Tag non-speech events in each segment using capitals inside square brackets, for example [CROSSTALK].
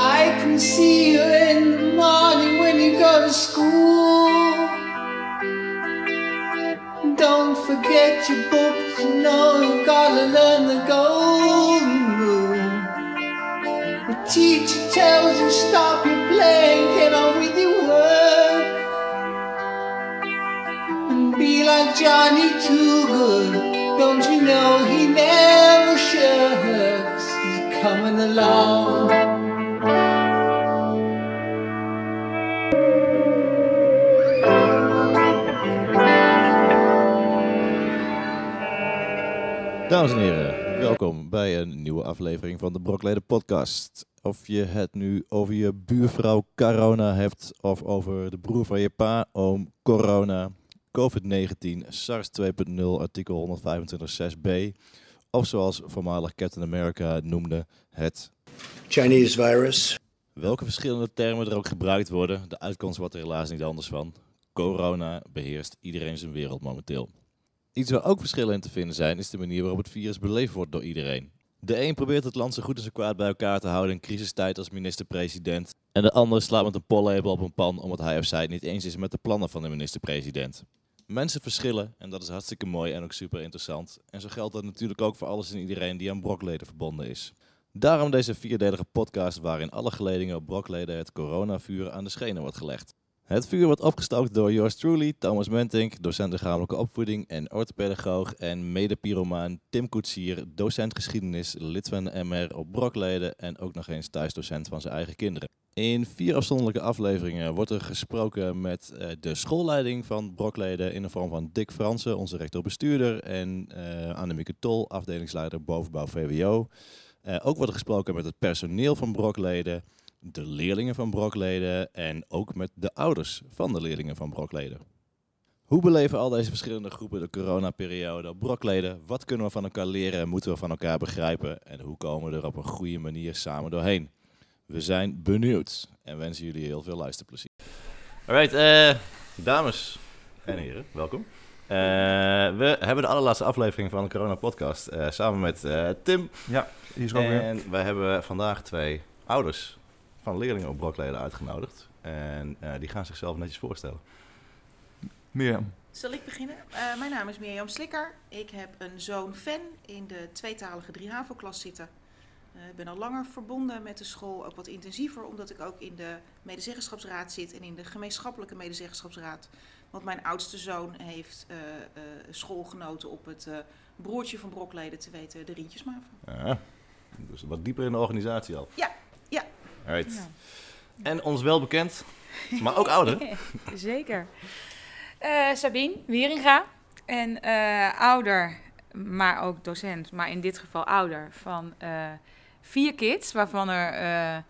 I can see you in the morning when you go to school. Don't forget your books, you know you've gotta learn the golden rule. The teacher tells you stop your playing, get on with your work. And be like Johnny Too Good. Don't you know he never shirks? He's coming along. Dames en heren, welkom bij een nieuwe aflevering van de Brokleden Podcast. Of je het nu over je buurvrouw Corona hebt, of over de broer van je pa, oom Corona, COVID-19, SARS 2.0, artikel 125.6b, of zoals voormalig Captain America noemde, het. Chinese virus. Welke verschillende termen er ook gebruikt worden, de uitkomst wordt er helaas niet anders van. Corona beheerst iedereen zijn wereld momenteel. Iets waar ook verschillen in te vinden zijn, is de manier waarop het virus beleefd wordt door iedereen. De een probeert het land zo goed en zo kwaad bij elkaar te houden in crisistijd als minister-president. En de ander slaat met een pollepel op een pan omdat hij of zij het niet eens is met de plannen van de minister-president. Mensen verschillen en dat is hartstikke mooi en ook super interessant. En zo geldt dat natuurlijk ook voor alles en iedereen die aan brokleden verbonden is. Daarom deze vierdelige podcast waarin alle geledingen op brokleden het coronavuur aan de schenen wordt gelegd. Het vuur wordt opgestookt door yours truly, Thomas Mentink, docent lichamelijke opvoeding en orthopedagoog en mede-pyromaan Tim Koetsier, docent geschiedenis, lid van de MR op Brokleden en ook nog eens thuisdocent van zijn eigen kinderen. In vier afzonderlijke afleveringen wordt er gesproken met eh, de schoolleiding van Brokleden in de vorm van Dick Fransen, onze rector-bestuurder, en eh Annemieke Tol, afdelingsleider bovenbouw VWO. Eh, ook wordt er gesproken met het personeel van Brokleden, de leerlingen van Brokleden en ook met de ouders van de leerlingen van Brokleden. Hoe beleven al deze verschillende groepen de coronaperiode op Brokleden? Wat kunnen we van elkaar leren en moeten we van elkaar begrijpen? En hoe komen we er op een goede manier samen doorheen? We zijn benieuwd en wensen jullie heel veel luisterplezier. Alright, eh, dames en heren, welkom. Eh, we hebben de allerlaatste aflevering van de Corona Podcast eh, samen met eh, Tim. Ja, hier is ook weer. En wij hebben vandaag twee ouders van leerlingen op Brokleden uitgenodigd. En eh, die gaan zichzelf netjes voorstellen. Mirjam. Zal ik beginnen? Eh, mijn naam is Mirjam Slikker. Ik heb een zoon Fan in de tweetalige 3 HAVO-klas zitten. Eh, Ik ben al langer verbonden met de school, ook wat intensiever, omdat ik ook in de medezeggenschapsraad zit en in de gemeenschappelijke medezeggenschapsraad. Want mijn oudste zoon heeft eh, eh, schoolgenoten op het eh, broertje van Brokleden, te weten de Rientjesmaven. Ja, dus wat dieper in de organisatie al. Ja, ja. Alright. Ja. En ons wel bekend, maar ook ouder. [LAUGHS] Zeker. Eh, Sabine Wieringa. En eh, ouder, maar ook docent, maar in dit geval ouder, van eh, vier kids, waarvan er eh,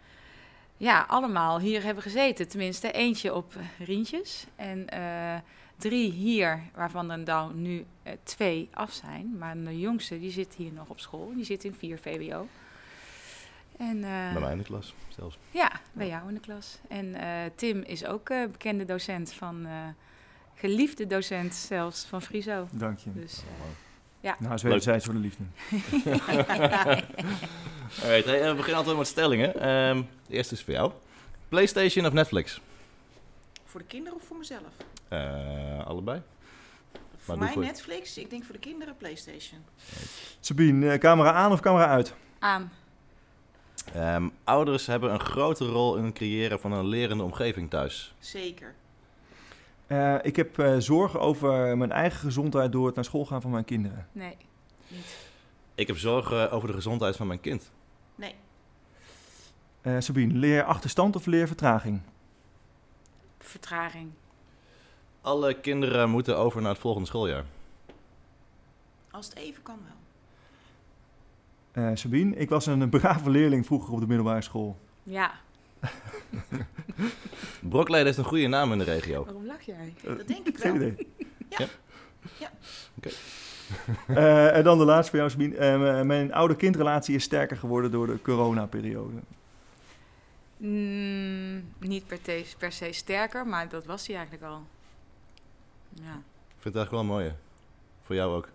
ja, allemaal hier hebben gezeten. Tenminste, eentje op Rientjes en eh, drie hier, waarvan er dan nu twee af zijn. Maar de jongste, die zit hier nog op school, die zit in 4 VWO. En, eh, Bij mij in de klas zelfs. ja, bij jou in de klas. En eh, Tim is ook eh, bekende docent van, eh, geliefde docent zelfs van Friso. Dank je. Dus eh, Nou, wederzijds voor de liefde. [LAUGHS] [LAUGHS] Alright, hey, we beginnen altijd met stellingen. Ehm, de eerste is voor jou. PlayStation of Netflix? Voor de kinderen of voor mezelf? Eh, allebei. Voor mij voor- Netflix, ik denk voor de kinderen PlayStation. Sabine, eh, camera aan of camera uit? aan. Ehm, ouders hebben een grote rol in het creëren van een lerende omgeving thuis. Zeker. Eh, ik heb eh, zorgen over mijn eigen gezondheid door het naar school gaan van mijn kinderen. Nee. Niet. Ik heb zorgen over de gezondheid van mijn kind. Nee. Eh, Sabine, leer achterstand of leer vertraging? Vertraging. Alle kinderen moeten over naar het volgende schooljaar. Als het even kan wel. Eh, Sabine, ik was een brave leerling vroeger op de middelbare school. Ja. [LAUGHS] Brokleden heeft een goede naam in de regio. Waarom lach jij? Dat denk ik Geen wel. idee. Ja. Ja. Oké. Eh, en dan de laatste voor jou, Sabine. Eh, mijn oude kindrelatie is sterker geworden door de coronaperiode. Mm, niet per, te- per se sterker, maar dat was hij eigenlijk al. Ja. Ik vind het eigenlijk wel mooi. hè. Voor jou ook.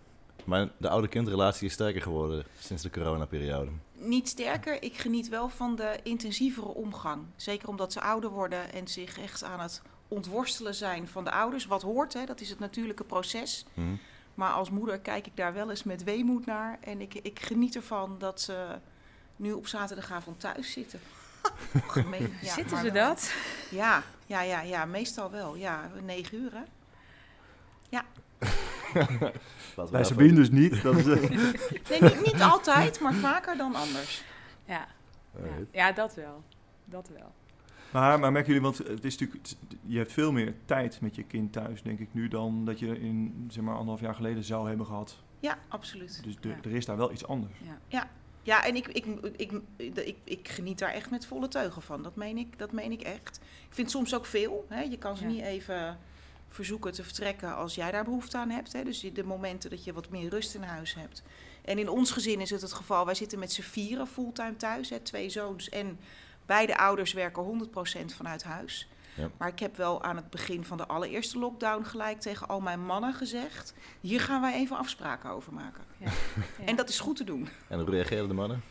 Maar de oude kindrelatie is sterker geworden sinds de coronaperiode. Niet sterker, ik geniet wel van de intensievere omgang. Zeker omdat ze ouder worden en zich echt aan het ontworstelen zijn van de ouders. Wat hoort, hè? dat is het natuurlijke proces. Mhm. Maar als moeder kijk ik daar wel eens met weemoed naar. En ik, ik geniet ervan dat ze nu op zaterdagavond thuis zitten. [LAUGHS] Gemeen, ja, Zitten ze wel. dat? Ja, ja, ja, ja, meestal wel. Ja, negen uur hè. Laten [LAUGHS] Bij even- Sabine dus niet. Dat is, eh, [LAUGHS] Nee, niet, niet altijd, maar vaker dan anders. Ja. Ja, dat wel. Dat wel. maar, maar merken jullie, want het is natuurlijk, je hebt veel meer tijd met je kind thuis, denk ik nu, dan dat je in zeg maar anderhalf jaar geleden zou hebben gehad. Ja, absoluut. Dus de- Ja. er is daar wel iets anders. Ja, en ik, ik, ik, ik, ik, geniet daar echt met volle teugen van. Dat meen ik, dat meen ik echt. Ik vind soms ook veel. Hè? Je kan ze Ja. niet even verzoeken te vertrekken als jij daar behoefte aan hebt. Hè? Dus de momenten dat je wat meer rust in huis hebt. En in ons gezin is het het geval, wij zitten met z'n vieren fulltime thuis. Hè? Twee zoons en beide ouders werken 100% vanuit huis. Ja. Maar ik heb wel aan het begin van de allereerste lockdown gelijk tegen al mijn mannen gezegd... hier gaan wij even afspraken over maken. Ja. En dat is goed te doen. En hoe reageerden de mannen?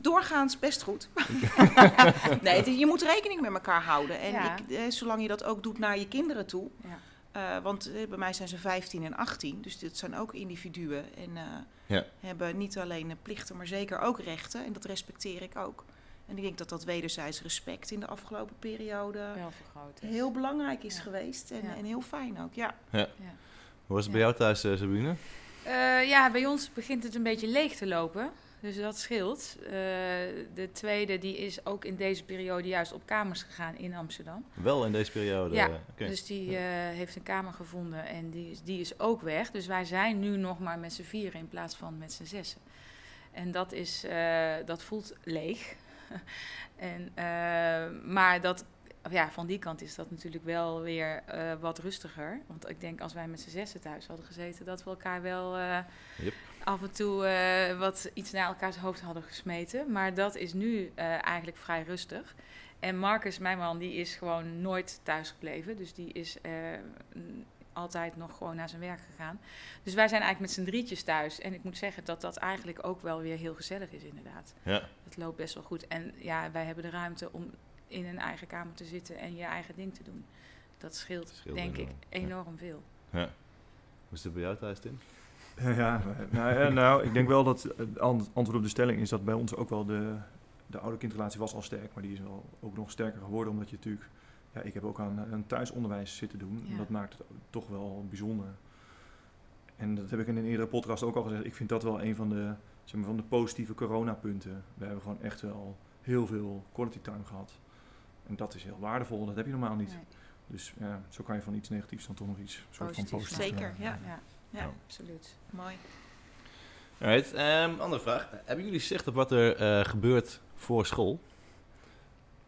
Doorgaans best goed. [LAUGHS] nee, het je moet rekening met elkaar houden. En Ja. ik, eh, zolang je dat ook doet naar je kinderen toe. Ja. Eh, want eh, bij mij zijn ze 15 en 18. Dus dit zijn ook individuen. En eh, Ja. hebben niet alleen plichten, maar zeker ook rechten. En dat respecteer ik ook. En ik denk dat dat wederzijds respect in de afgelopen periode Wel vergroot. is. heel belangrijk is Ja. geweest. En, Ja. en heel fijn ook, ja. Hoe was het bij jou thuis, Sabine? Eh, ja, bij ons begint het een beetje leeg te lopen. Dus dat scheelt. Eh, de tweede die is ook in deze periode juist op kamers gegaan in Amsterdam. Wel in deze periode? Ja, eh. Dus die eh, heeft een kamer gevonden en die, is- die is ook weg. Dus wij zijn nu nog maar met z'n vieren in plaats van met z'n zessen. En dat, is, dat voelt leeg. [LAUGHS] en, maar dat, ja, van die kant is dat natuurlijk wel weer wat rustiger. Want ik denk als wij met z'n zessen thuis hadden gezeten, dat we elkaar wel Yep. Af en toe eh, wat iets naar elkaars hoofd hadden gesmeten. Maar dat is nu eh, eigenlijk vrij rustig. En Marcus, mijn man, die is gewoon nooit thuis gebleven. Dus die is eh, altijd nog gewoon naar zijn werk gegaan. Dus wij zijn eigenlijk met z'n drietjes thuis. En ik moet zeggen dat dat eigenlijk ook wel weer heel gezellig is, inderdaad. Ja. Het loopt best wel goed. En ja, wij hebben de ruimte om in een eigen kamer te zitten en je eigen ding te doen. Dat scheelt, scheelt denk ik, enorm, ja. veel. Hoe is het bij jou thuis, Tim? [LAUGHS] Ja, nou, ja, nou, ik denk wel dat het ant- antwoord op de stelling is dat bij ons ook wel de, de oude kindrelatie was al sterk, maar die is wel ook nog sterker geworden, omdat je natuurlijk, ja, ik heb ook aan een thuisonderwijs zitten doen. En Ja. dat maakt het toch wel bijzonder. En dat heb ik in een eerdere podcast ook al gezegd. Ik vind dat wel een van de, zeg maar, van de positieve coronapunten. We hebben gewoon echt wel heel veel quality time gehad. En dat is heel waardevol, dat heb je normaal niet. Nee, Dus ja, zo kan je van iets negatiefs dan toch nog iets soort van Positiefs positiefs Zeker, ja. ja, Ja. Absoluut. Mooi. Alright, ehm, andere vraag. Hebben jullie zicht op wat er eh, gebeurt voor school?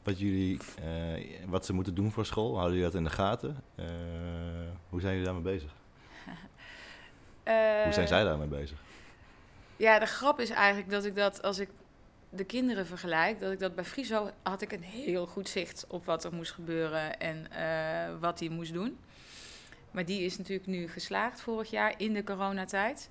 Wat, jullie, eh, wat ze moeten doen voor school? Houden jullie dat in de gaten? Eh, hoe zijn jullie daarmee bezig? [LAUGHS] Hoe zijn zij daarmee bezig? Ja, de grap is eigenlijk dat ik dat als ik de kinderen vergelijk, dat ik dat bij Friso had ik een heel goed zicht op wat er moest gebeuren en wat hij moest doen. Maar die is natuurlijk nu geslaagd vorig jaar in de coronatijd.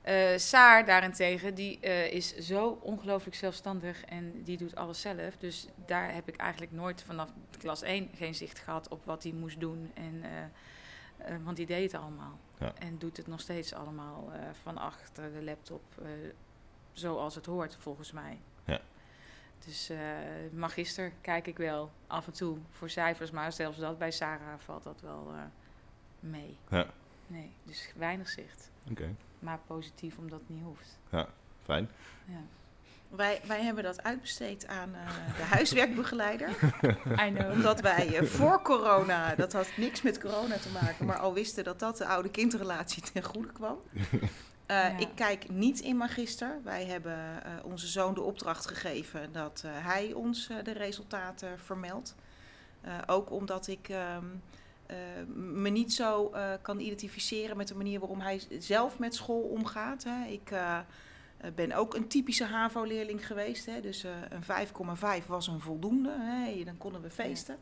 Eh Saar daarentegen, die eh, is zo ongelooflijk zelfstandig en die doet alles zelf. Dus daar heb ik eigenlijk nooit vanaf klas 1 geen zicht gehad op wat hij moest doen. En, eh, want die deed het allemaal. Ja. En doet het nog steeds allemaal van achter de laptop, zoals het hoort volgens mij. Ja. Dus magister kijk ik wel af en toe voor cijfers, maar zelfs dat bij Sarah valt dat wel mee. Ja. Nee, dus weinig zicht. Oké, Maar positief omdat het niet hoeft. fijn. Ja. Wij, wij hebben dat uitbesteed aan eh, de huiswerkbegeleider. [LAUGHS] I know. Omdat wij eh, voor corona, dat had niks met corona te maken, maar al wisten dat dat de oude kindrelatie ten goede kwam. [LAUGHS] Eh, Ja. Ik kijk niet in Magister. Wij hebben eh, onze zoon de opdracht gegeven dat eh, hij ons de resultaten vermeldt. Eh, ook omdat ik ehm, eh, me niet zo eh, kan identificeren met de manier waarop hij zelf met school omgaat. Hè. Ik eh, eh, ben ook een typische HAVO-leerling geweest. Hè. Dus eh, een 5,5 was een voldoende. Hè. Dan konden we feesten.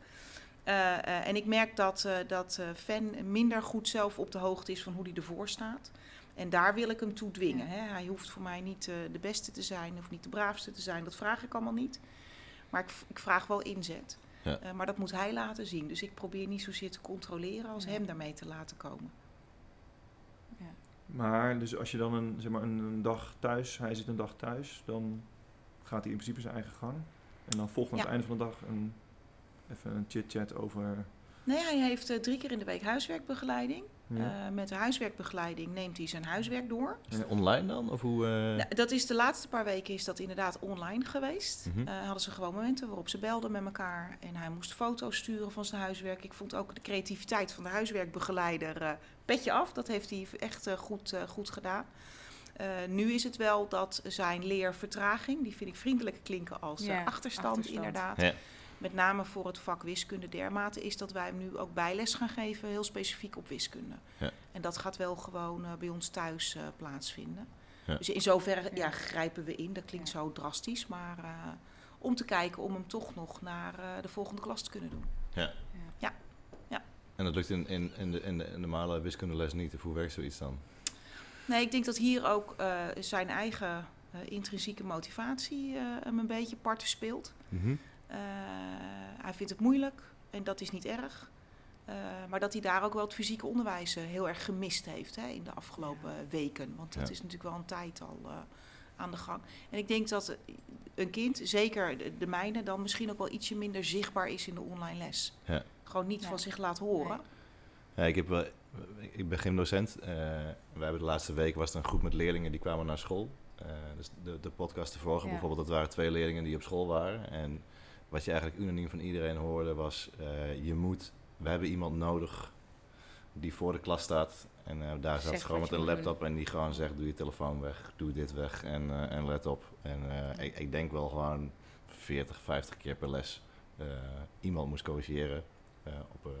Eh, eh, en ik merk dat, eh dat eh Fan minder goed zelf op de hoogte is van hoe hij ervoor staat. En daar wil ik hem toe dwingen. Hè. Hij hoeft voor mij niet eh, de beste te zijn of niet de braafste te zijn. Dat vraag ik allemaal niet. Maar ik, ik vraag wel inzet. Ja. Eh, maar dat moet hij laten zien. Dus ik probeer niet zozeer te controleren als Ja. hem daarmee te laten komen. Maar dus als je dan een, zeg maar een, een dag thuis, hij zit een dag thuis, dan gaat hij in principe zijn eigen gang. En dan volgt aan het Ja. einde van de dag een, even een chit-chat over... Nee, hij heeft eh, drie keer in de week huiswerkbegeleiding. Ja. Eh, met de huiswerkbegeleiding neemt hij zijn huiswerk door. Is het online dan? Of hoe, eh, Nou, dat is de laatste paar weken is dat inderdaad online geweest. Mhm. Eh, hadden ze gewoon momenten waarop ze belden met elkaar. En hij moest foto's sturen van zijn huiswerk. Ik vond ook de creativiteit van de huiswerkbegeleider eh, petje af. Dat heeft hij echt goed, goed gedaan. Eh, nu is het wel dat zijn leervertraging, die vind ik vriendelijker klinken als Ja, achterstand, achterstand. inderdaad. Ja. Met name voor het vak wiskunde dermate is dat wij hem nu ook bijles gaan geven, heel specifiek op wiskunde. Ja. En dat gaat wel gewoon eh, bij ons thuis eh, plaatsvinden. Ja. Dus in zoverre ja. Ja. grijpen we in. Dat klinkt Ja. zo drastisch, maar eh, om te kijken om hem toch nog naar eh, de volgende klas te kunnen doen. En dat lukt in, in, in, de, in de in de normale wiskundeles niet. Of hoe werkt zoiets dan? Nee, ik denk dat hier ook eh, zijn eigen eh, intrinsieke motivatie eh, hem een beetje parten speelt. Mhm. Hij vindt het moeilijk en dat is niet erg. Eh, maar dat hij daar ook wel het fysieke onderwijs eh, heel erg gemist heeft hè, in de afgelopen weken. Want dat Ja. is natuurlijk wel een tijd al eh, aan de gang. En ik denk dat eh, een kind, zeker de, de mijne, dan misschien ook wel ietsje minder zichtbaar is in de online les. Ja. Gewoon niet Ja. van zich laat horen. Ja, ik, heb wel, ik ben gymdocent. Eh we hebben de laatste week was er een groep met leerlingen die kwamen naar school. Eh, dus de, de podcast de vorige Ja. bijvoorbeeld, dat waren twee leerlingen die op school waren. En wat je eigenlijk unaniem van iedereen hoorde was, eh, je moet, we hebben iemand nodig die voor de klas staat. En eh, daar zat ze gewoon met een laptop en die gewoon zegt, doe je telefoon weg, doe dit weg en, eh, en let op. En eh, ik, ik denk wel gewoon 40, 50 keer per les eh, iemand moest corrigeren. eh, op,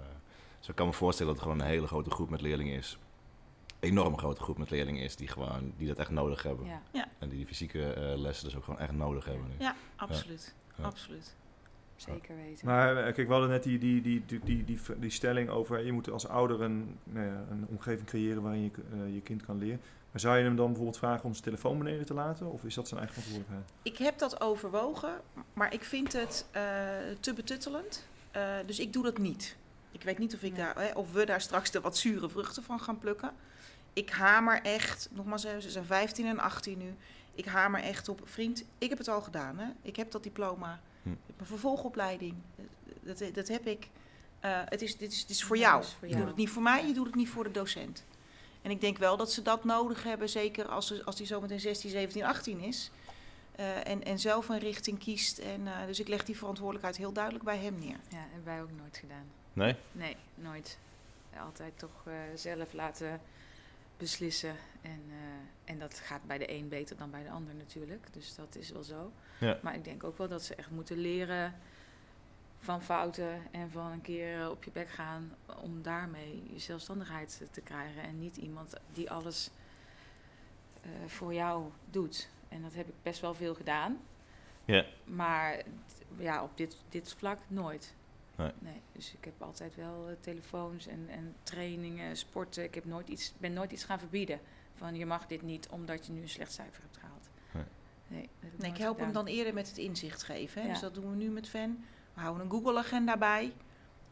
ik kan me voorstellen dat er gewoon een hele grote groep met leerlingen is. Enorm grote groep met leerlingen is die gewoon die dat echt nodig hebben. Ja, En die die fysieke eh, lessen dus ook gewoon echt nodig hebben nu. Ja, absoluut. Ja. absoluut. Zeker weten. Maar eh, kijk, we hadden net die, die, die, die, die, die, die stelling over... je moet als ouder een, nou ja, een omgeving creëren waarin je eh, je kind kan leren. Maar zou je hem dan bijvoorbeeld vragen om zijn telefoon beneden te laten? Of is dat zijn eigen verantwoordelijkheid? Ik heb dat overwogen, maar ik vind het eh, te betuttelend. Eh, dus ik doe dat niet. Ik weet niet of, ik daar, hè, of we daar straks de wat zure vruchten van gaan plukken. Ik hamer echt, nogmaals, ze zijn 15 en 18 nu. Ik hamer echt op, vriend, ik heb het al gedaan. Hè? Ik heb dat diploma. Hm. Ik heb mijn vervolgopleiding. Dat, dat heb ik. Eh, het, is, dit is, dit is voor jou. dat is voor je jou. doet het niet voor mij, je doet het niet voor de docent. En ik denk wel dat ze dat nodig hebben, zeker als, ze, als die zometeen 16, 17, 18 is. Eh, en, en zelf een richting kiest. En, eh, dus ik leg die verantwoordelijkheid heel duidelijk bij hem neer. Ja, hebben wij ook nooit gedaan. Nee? Nee, nooit. Altijd toch eh, zelf laten beslissen. En, eh, en dat gaat bij de een beter dan bij de ander natuurlijk. Dus dat is wel zo. Ja. Maar ik denk ook wel dat ze echt moeten leren van fouten en van een keer eh, op je bek gaan om daarmee je zelfstandigheid te krijgen. En niet iemand die alles eh, voor jou doet. En dat heb ik best wel veel gedaan. Ja. Maar ja, op dit, dit vlak nooit. Nee. Dus ik heb altijd wel eh, telefoons en, en trainingen, sporten. Ik heb nooit iets, ben nooit iets gaan verbieden. Van je mag dit niet omdat je nu een slecht cijfer hebt gehaald. Nee. Nee, dat ik Nee, ik help hem dan eerder met het inzicht geven. Hè? Ja. Dus dat doen we nu met Fan. We houden een Google-agenda bij.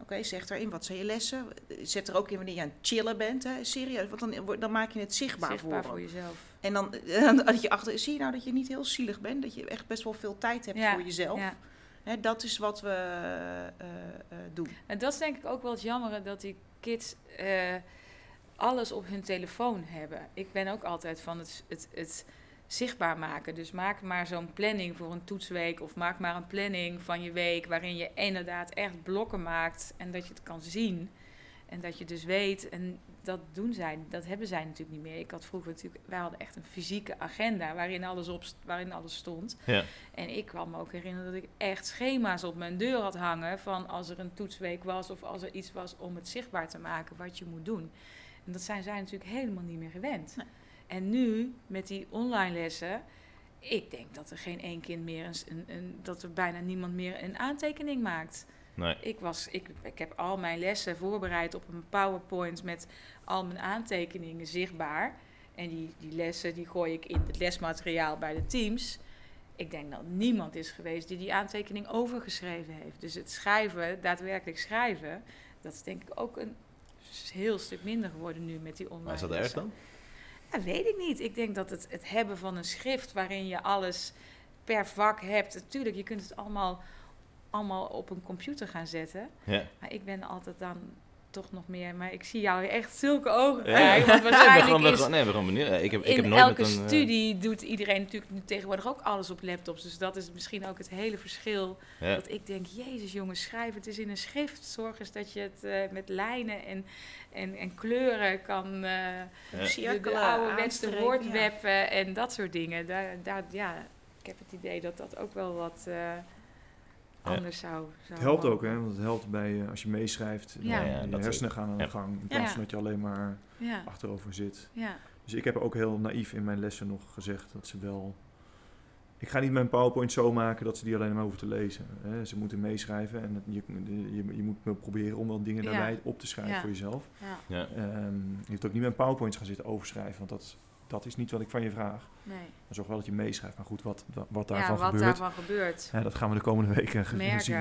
Oké, zeg erin, wat zijn je lessen? Zet er ook in wanneer je aan het chillen bent. Hè? Serieus, want dan, wordt- dan maak je het zichtbaar, Zichtbaar voor jezelf. En dan, [LAUGHS] dan dat je achter, zie je nou dat je niet heel zielig bent? Dat je echt best wel veel tijd hebt Ja, voor jezelf. Ja. Dat is wat we eh, eh, doen. En dat is denk ik ook wel het jammer dat die kids eh, alles op hun telefoon hebben. Ik ben ook altijd van het, het, het zichtbaar maken. Dus maak maar zo'n planning voor een toetsweek. Of maak maar een planning van je week waarin je inderdaad echt blokken maakt. En dat je het kan zien. En dat je dus weet, en dat doen zij, dat hebben zij natuurlijk niet meer. Ik had vroeger natuurlijk, wij hadden echt een fysieke agenda waarin alles, op, waarin alles stond. Ja. En ik kan me ook herinneren dat ik echt schema's op mijn deur had hangen van als er een toetsweek was of als er iets was om het zichtbaar te maken wat je moet doen. En dat zijn zij natuurlijk helemaal niet meer gewend. Nee. En nu met die online lessen, ik denk dat er geen één kind meer een, een, een- dat er bijna niemand meer een aantekening maakt. Nee. Ik, was, ik, ik heb al mijn lessen voorbereid op een PowerPoint met al mijn aantekeningen zichtbaar. En die, die lessen die gooi ik in het lesmateriaal bij de teams. Ik denk dat niemand is geweest die die aantekening overgeschreven heeft. Dus het schrijven, daadwerkelijk schrijven, dat is denk ik ook een heel stuk minder geworden nu met die online Maar is dat erg dan? Ja, weet ik niet. Ik denk dat het, het hebben van een schrift waarin je alles per vak hebt. Natuurlijk, je kunt het allemaal, allemaal op een computer gaan zetten. Ja. Maar ik ben altijd dan toch nog meer. Maar ik zie jou echt zulke ogen Ja. krijgen. Want Nee, waarschijnlijk is gewoon, nee, we gewoon benieuwd. Ik heb, ik heb in nooit elke met een... eh, studie doet iedereen natuurlijk nu tegenwoordig ook alles op laptops. Dus dat is misschien ook het hele verschil. ja. Dat ik denk, jezus jongens, schrijf het eens in een schrift. Zorg eens dat je het eh, met lijnen en, en, en kleuren kan... eh, Ja. de, de ouderwetse woordweppen en dat soort dingen. Daar, daar, ja, ik heb het idee dat dat ook wel wat eh, anders zou, zou Het helpt ook, hè? Want het helpt bij eh, als je meeschrijft. Ja. dan Ja, je dat- hersenen gaan aan de ja. gang. In plaats van dat je alleen maar Ja, achterover zit. ja, Dus ik heb ook heel naïef in mijn lessen nog gezegd dat ze wel. Ik ga niet mijn PowerPoint zo maken dat ze die alleen maar hoeven te lezen. Hè. Ze moeten meeschrijven en je, je, je moet proberen om wel dingen Ja. daarbij op te schrijven Ja. voor jezelf. ja, Ja. Ehm, je hoeft ook niet mijn PowerPoints gaan zitten overschrijven, want dat, dat is niet wat ik van je vraag. nee. Maar zorg wel dat je meeschrijft. Maar goed, wat, wat Ja, daarvan wat gebeurt, daarvan gebeurt. hè, dat gaan we de komende weken [LAUGHS] Merken. zien.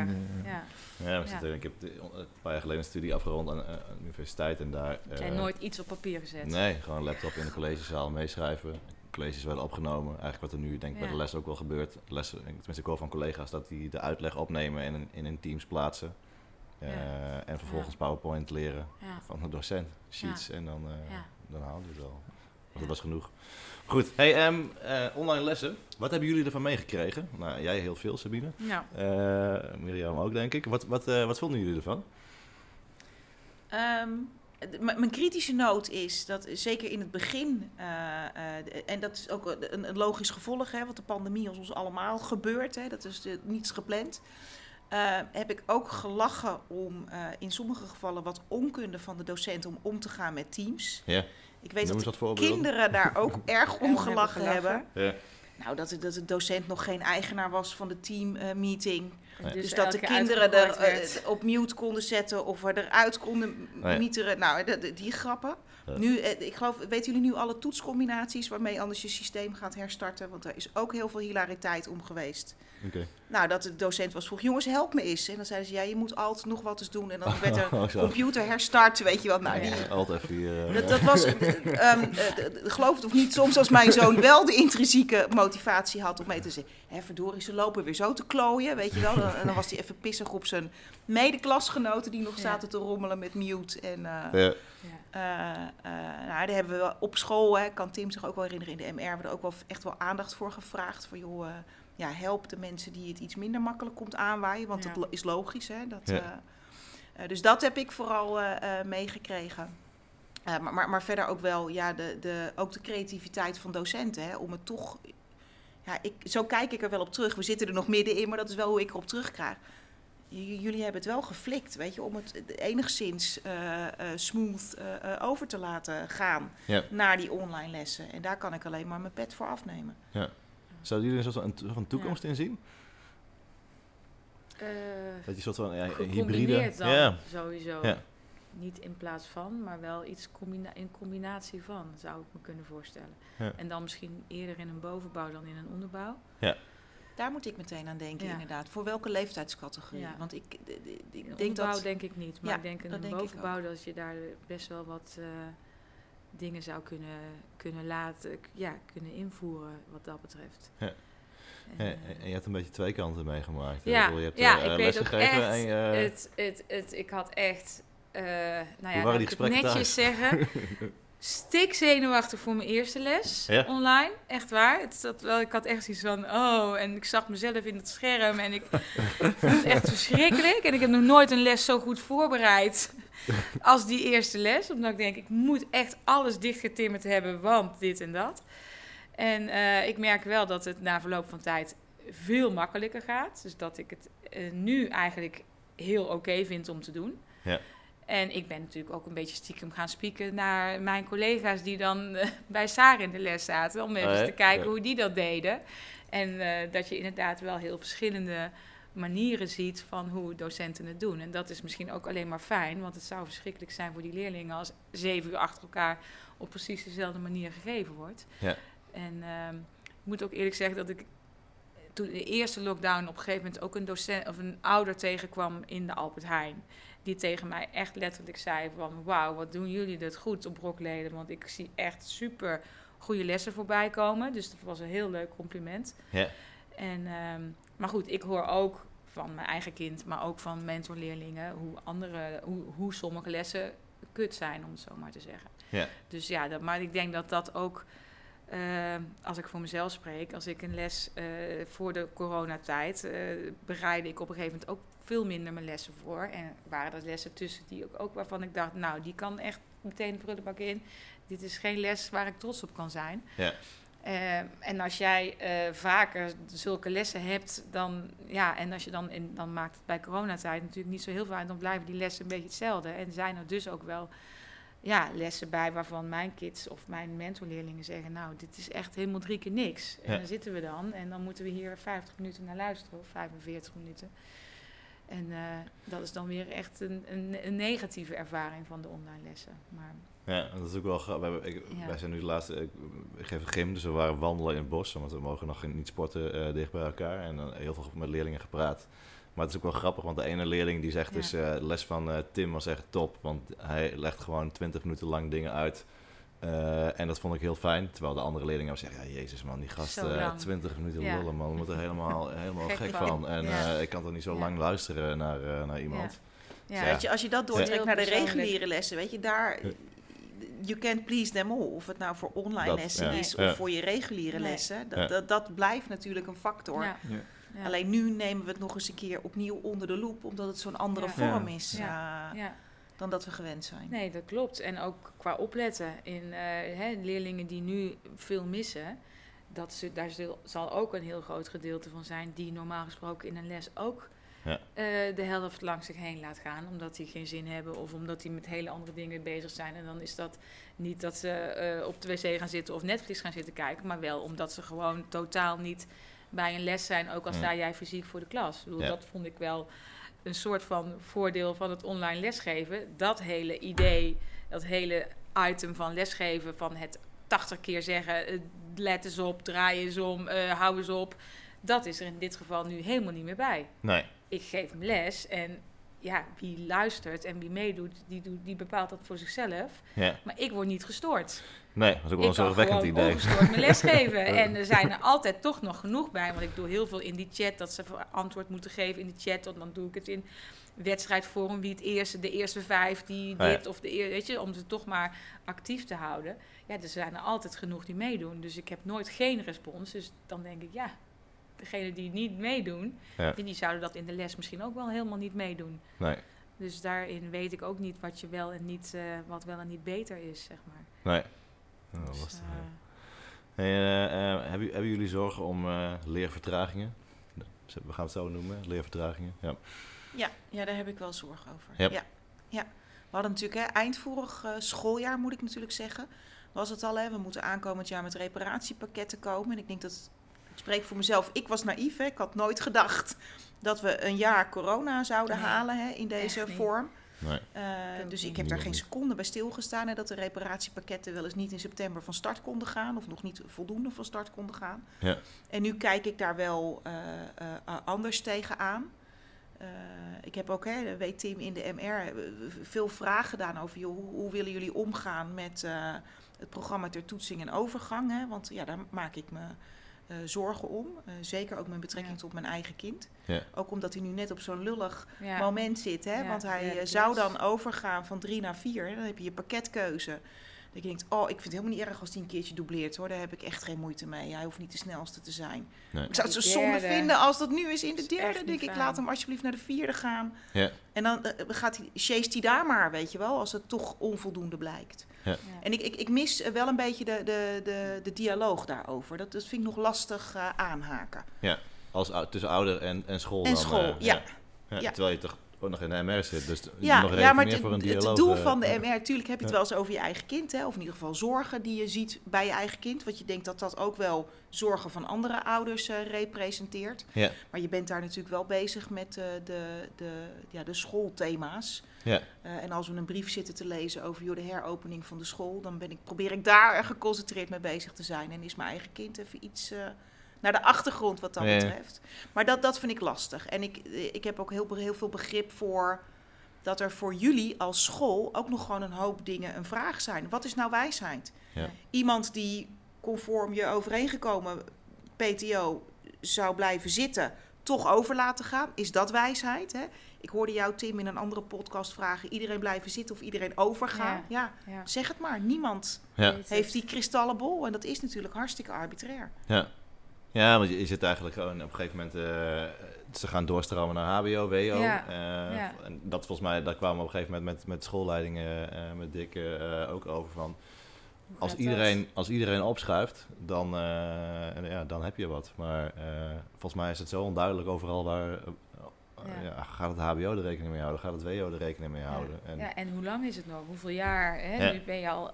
eh. Ja. Ja, Ja. zitten, ik heb de- een paar jaar geleden een studie afgerond aan, eh, aan de universiteit en daar... Heb jij eh, nooit iets op papier gezet? Nee, gewoon laptop in de collegezaal meeschrijven. Colleges werden opgenomen. Eigenlijk wat er nu denk ik bij Ja. de les ook wel gebeurt. Lessen, tenminste ik hoor van collega's dat die de uitleg opnemen en in, in hun teams plaatsen. Eh, Ja. En vervolgens Ja. PowerPoint leren Ja. van de docent. Sheets en dan, eh Ja. dan haal je het wel. Dat was genoeg. Goed, hey, ehm, eh, online lessen. Wat hebben jullie ervan meegekregen? Nou, jij heel veel, Sabine. Ja. Eh Mirjam ook, denk ik. Wat, wat, eh, wat vonden jullie ervan? Ehm, mijn kritische noot is dat zeker in het begin, en dat is ook een, een logisch gevolg, hè, want de pandemie is ons allemaal gebeurd, hè, dat is de, niets gepland. heb ik ook gelachen om in sommige gevallen wat onkunde van de docent om om te gaan met teams. Ja, Ik weet noem dat kinderen daar ook [LAUGHS] erg om hebben gelachen hebben. Ja. Nou, dat, de- dat de docent nog geen eigenaar was van de teammeeting. Nee. Dus, dat de kinderen er eh, op mute konden zetten of er eruit konden ja. mieteren. Nou, de- de- die grappen. Ja. Nu, eh, ik geloof, weten jullie nu alle toetscombinaties waarmee anders je systeem gaat herstarten? Want er is ook heel veel hilariteit om geweest. Oké. Nou, dat de docent was vroeg, jongens, help me eens. En dan zeiden ze, ja, je moet altijd nog wat eens doen. En dan [LAUGHS] werd er Oh, computer herstart, weet je wat. Nou, Oh, ja. die, Altijd even hier... eh, dat, dat was, [LAUGHS] d- geloof het of niet, soms als mijn zoon wel de intrinsieke motivatie had om mee te zeggen, hè, verdorie, ze lopen weer zo te klooien, weet je wel. Dan- En dan was hij even pissig op zijn medeklasgenoten die nog Ja. zaten te rommelen met mute. En, eh, ja. Eh, eh, nou, daar hebben we wel op school, hè, kan Tim zich ook wel herinneren, in de MR hebben we er ook wel echt wel aandacht voor gevraagd. Van joh, eh, ja, help de mensen die het iets minder makkelijk komt aanwaaien, want Ja. dat is logisch. Hè, dat, Ja. eh, eh, dus dat heb ik vooral eh, eh, meegekregen. Eh, maar, maar, maar verder ook wel ja, de, de, ook de creativiteit van docenten. Hè, om het toch. Ja, ik, zo kijk ik er wel op terug. We zitten er nog middenin, maar dat is wel hoe ik erop terugkrijg. J- jullie hebben het wel geflikt, weet je, om het enigszins eh, eh, smooth eh, eh, over te laten gaan Ja. naar die online lessen. En daar kan ik alleen maar mijn pet voor afnemen. Zouden jullie er een soort van, een, van toekomst in zien? Eh, Dat je een soort van ja, hybride... dan, Ja. sowieso. Ja. Niet in plaats van, maar wel iets combina in combinatie van, zou ik me kunnen voorstellen. Ja. En dan misschien eerder in een bovenbouw dan in een onderbouw. Daar moet ik meteen aan denken, Ja. inderdaad. Voor welke leeftijdscategorie? Ja. Want ik, ik In denk onderbouw dat... denk ik niet, maar Ja, ik denk in een bovenbouw dat je daar best wel wat eh, dingen zou kunnen, kunnen laten, ja, kunnen invoeren wat dat betreft. Ja. En, eh, en je hebt een beetje twee kanten meegemaakt. Ja, je hebt ja, eh, ik weet ook echt en je- het, het, het, ik had echt, eh nou ja, waren laat die ik het netjes zeggen, [LAUGHS] stik zenuwachtig voor mijn eerste les Ja? online. Echt waar. Het wel, ik had echt zoiets van, oh, en ik zag mezelf in het scherm en ik [LAUGHS] vond het echt verschrikkelijk. En ik heb nog nooit een les zo goed voorbereid [LAUGHS] als die eerste les. Omdat ik denk, ik moet echt alles dichtgetimmerd hebben, want dit en dat. En eh, ik merk wel dat het na verloop van tijd veel makkelijker gaat. Dus dat ik het eh, nu eigenlijk heel oké vind om te doen. Ja. En ik ben natuurlijk ook een beetje stiekem gaan spieken naar mijn collega's die dan eh, [LAUGHS] bij Saar in de les zaten. Om even Oh te kijken Ja. hoe die dat deden. En eh, dat je inderdaad wel heel verschillende manieren ziet van hoe docenten het doen. En dat is misschien ook alleen maar fijn, want het zou verschrikkelijk zijn voor die leerlingen als zeven uur achter elkaar op precies dezelfde manier gegeven wordt. Ja. En ehm, ik moet ook eerlijk zeggen dat ik toen de eerste lockdown op een gegeven moment ook een docent of een ouder tegenkwam in de Albert Heijn. Die tegen mij echt letterlijk zei van wauw, wat doen jullie dat goed op Brokleden. Want ik zie echt super goede lessen voorbij komen. Dus dat was een heel leuk compliment. Ja. En, ehm, maar goed, ik hoor ook van mijn eigen kind, maar ook van mentorleerlingen, hoe, andere, hoe, hoe sommige lessen kut zijn, om het zo maar te zeggen. Ja. Dus ja, dat, maar ik denk dat dat ook, eh, als ik voor mezelf spreek, als ik een les eh, voor de coronatijd, eh bereidde ik op een gegeven moment ook veel minder mijn lessen voor. En waren er lessen tussen die ook, ook waarvan ik dacht, nou, die kan echt meteen de prullenbak in. Dit is geen les waar ik trots op kan zijn. Ja. En als jij vaker zulke lessen hebt, dan, ja, en als je dan, in, dan maakt het bij coronatijd natuurlijk niet zo heel veel uit, dan blijven die lessen een beetje hetzelfde. En zijn er dus ook wel ja, lessen bij waarvan mijn kids of mijn mentorleerlingen zeggen, nou, dit is echt helemaal drie keer niks. En Ja. dan zitten we dan en dan moeten we hier 50 minuten naar luisteren, of 45 minuten. En eh, dat is dan weer echt een, een, een negatieve ervaring van de online lessen. Maar Ja, dat is ook wel grappig. Ja. Wij zijn nu de laatste, ik, ik geef een gym, dus we waren wandelen in het bos, want we mogen nog niet sporten eh, dicht bij elkaar. En dan heel veel met leerlingen gepraat. Maar het is ook wel grappig, want de ene leerling die zegt Ja. dus, eh, de les van eh, Tim was echt top, want hij legt gewoon 20 minuten lang dingen uit. Eh, en dat vond ik heel fijn. Terwijl de andere leerlingen zeggen, ja jezus man, die gast eh, lang. 20 minuten Ja. lullen man, we moeten er helemaal, [LAUGHS] helemaal Gek gek, van. van. En Ja. eh, ik kan toch niet zo Ja. lang luisteren naar, eh, naar iemand. ja, Ja. Weet je, als je dat Ja. doortrekt naar de reguliere lessen, weet je, daar... You can't please them all. Of het nou voor online Dat, lessen ja. is Ja. of voor je reguliere Nee. lessen. Dat, Ja. dat, dat blijft natuurlijk een factor. Ja. Alleen nu nemen we het nog eens een keer opnieuw onder de loep, omdat het zo'n andere Ja. vorm Ja. is Ja. eh, ja. dan dat we gewend zijn. Nee, dat klopt. En ook qua opletten in eh, hè, leerlingen die nu veel missen, dat ze, daar zal, ook een heel groot gedeelte van zijn die normaal gesproken in een les ook Ja. eh, de helft langs zich heen laat gaan, omdat die geen zin hebben of omdat die met hele andere dingen bezig zijn. En dan is dat niet dat ze eh, op de wc gaan zitten of Netflix gaan zitten kijken, maar wel omdat ze gewoon totaal niet bij een les zijn, ook al Mm. sta jij fysiek voor de klas. Bedoel, Ja. Dat vond ik wel een soort van voordeel van het online lesgeven. Dat hele idee, dat hele item van lesgeven, van het 80 keer zeggen, eh, let eens op, draai eens om, eh, hou eens op. Dat is er in dit geval nu helemaal niet meer bij. Nee, Ik geef hem les en ja, wie luistert en wie meedoet, die, doet, die bepaalt dat voor zichzelf. ja. Maar ik word niet gestoord. Nee, dat is ook wel een Ik kan zorgwekkend idee. ongestoord mijn les [LAUGHS] geven. En er zijn er altijd toch nog genoeg bij. Want ik doe heel veel in die chat. Dat ze antwoord moeten geven in de chat. Want dan doe ik het in wedstrijdvorm. Wie het eerste, de eerste vijf, die ja. dit of de eerste. Weet je, om ze toch maar actief te houden. Ja, er zijn er altijd genoeg die meedoen. Dus ik heb nooit geen respons. Dus dan denk ik, ja, degene die niet meedoen, Ja. die, die zouden dat in de les misschien ook wel helemaal niet meedoen. Nee, Dus daarin weet ik ook niet wat je wel en niet, eh, wat wel en niet beter is, zeg maar. nee. Oh, Dus, lastig, eh. Hey, eh, eh, hebben, hebben jullie zorgen om leervertragingen? We gaan het zo noemen, leervertragingen. Ja. Ja, ja, daar heb ik wel zorgen over. Yep. Ja, ja. We hadden natuurlijk hè, eind vorig schooljaar, moet ik natuurlijk zeggen, was het al. Hè, we moeten aankomend jaar met reparatiepakketten komen. En ik denk dat, ik spreek voor mezelf, ik was naïef. Hè, ik had nooit gedacht dat we een jaar corona zouden Nee, halen hè, in deze niet. Nee. Eh, dus ik heb daar geen seconde bij stilgestaan. Hè, dat de reparatiepakketten wel eens niet in september van start konden gaan. Of nog niet voldoende van start konden gaan. Ja. En nu kijk ik daar wel eh, eh, anders tegenaan. Eh ik heb ook, hè, weet Tim, in de MR veel vragen gedaan over... Joh, hoe, hoe willen jullie omgaan met eh, het programma ter toetsing en overgang? Hè? Want ja, daar maak ik me eh, zorgen om. Eh, zeker ook met betrekking Ja. tot mijn eigen kind. Ja. Ook omdat hij nu net op zo'n lullig ja. moment zit. Hè? Ja, Want hij eh, zou dan overgaan van drie naar vier. Dan heb je je pakketkeuze. Dat je denkt, oh, ik vind het helemaal niet erg als hij een keertje dubleert hoor. Daar heb ik echt geen moeite mee. Hij hoeft niet de snelste te zijn. Nee. Ik zou het zo zonde vinden als dat nu is in de is derde. denk ik, laat hem alsjeblieft naar de vierde gaan. Ja. En dan gaat hij, chase hij daar maar, weet je wel, als het toch onvoldoende blijkt. Ja. En ik, ik, ik mis eh, wel een beetje de, de, de, de dialoog daarover. Dat, dat vind ik nog lastig eh, aanhaken. Als, ou- tussen ouder en, en school En dan. school, eh, ja. Ja, Ja. Terwijl je toch ook nog in de MR zit. Dus Ja, nog ja maar meer het, voor een het dialoog. doel eh, van de MR, natuurlijk heb je het wel eens over je eigen kind, hè, of in ieder geval zorgen die je ziet bij je eigen kind. Want je denkt dat dat ook wel zorgen van andere ouders eh, representeert. Ja. Maar je bent daar natuurlijk wel bezig met eh, de, de, ja, de schoolthema's. Ja. En als we een brief zitten te lezen over joh, de heropening van de school, dan ben ik, probeer ik daar geconcentreerd mee bezig te zijn. En is mijn eigen kind even iets naar de achtergrond wat dat Ja, ja. betreft. Maar dat, dat vind ik lastig. En ik, ik heb ook heel, heel veel begrip voor dat er voor jullie als school ook nog gewoon een hoop dingen een vraag zijn. Wat is nou wijsheid? Ja. Iemand die conform je overeengekomen PTO zou blijven zitten, toch over laten gaan, is dat wijsheid? Hè? Ik hoorde jou, Tim, in een andere podcast vragen: iedereen blijven zitten of iedereen overgaan? Ja, Ja. zeg het maar. Niemand Ja. Heeft die kristallenbol en dat is natuurlijk hartstikke arbitrair. Ja. Ja, want je, je zit eigenlijk gewoon op een gegeven moment... eh, ze gaan doorstromen naar HBO, WO. Ja, eh. En dat volgens mij, daar kwamen we op een gegeven moment met, met schoolleidingen, eh, met Dick eh, ook over van... Als iedereen, als iedereen opschuift, dan, ja, dan heb je wat. Maar volgens mij is het zo onduidelijk overal waar... Ja. ja, gaat het HBO er rekening mee houden? Gaat het WO er rekening mee houden? En, ja, en hoe lang is het nog? Hoeveel jaar? Hè? Nu ben je al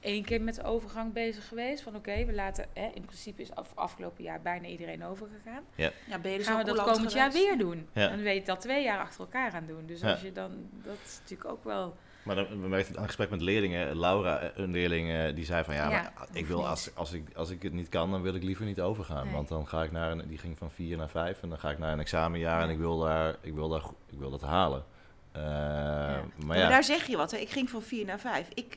één keer met de overgang bezig geweest. Van oké, we laten... Hè, in principe is af, afgelopen jaar bijna iedereen overgegaan. Ja, ben je dus Gaan we ook dat komend jaar weer doen? Ja. Dan weet je dat twee jaar achter elkaar aan doen. Dus Ja. als je dan... Dat is natuurlijk ook wel... Maar dan, we merkten het aan het gesprek met leerlingen. Laura, eh, een leerling, eh, die zei van ja, Ja, maar ik wil als, als, ik, als ik het niet kan, dan wil ik liever niet overgaan. Nee. Want dan ga ik naar een, die ging van vier naar vijf en dan ga ik naar een examenjaar en Ja. ik wil, daar, ik, wil daar, ik wil dat halen. Eh, Maar Ja, maar ja, daar zeg je wat. Hè. Ik ging van 4 naar 5. Ik,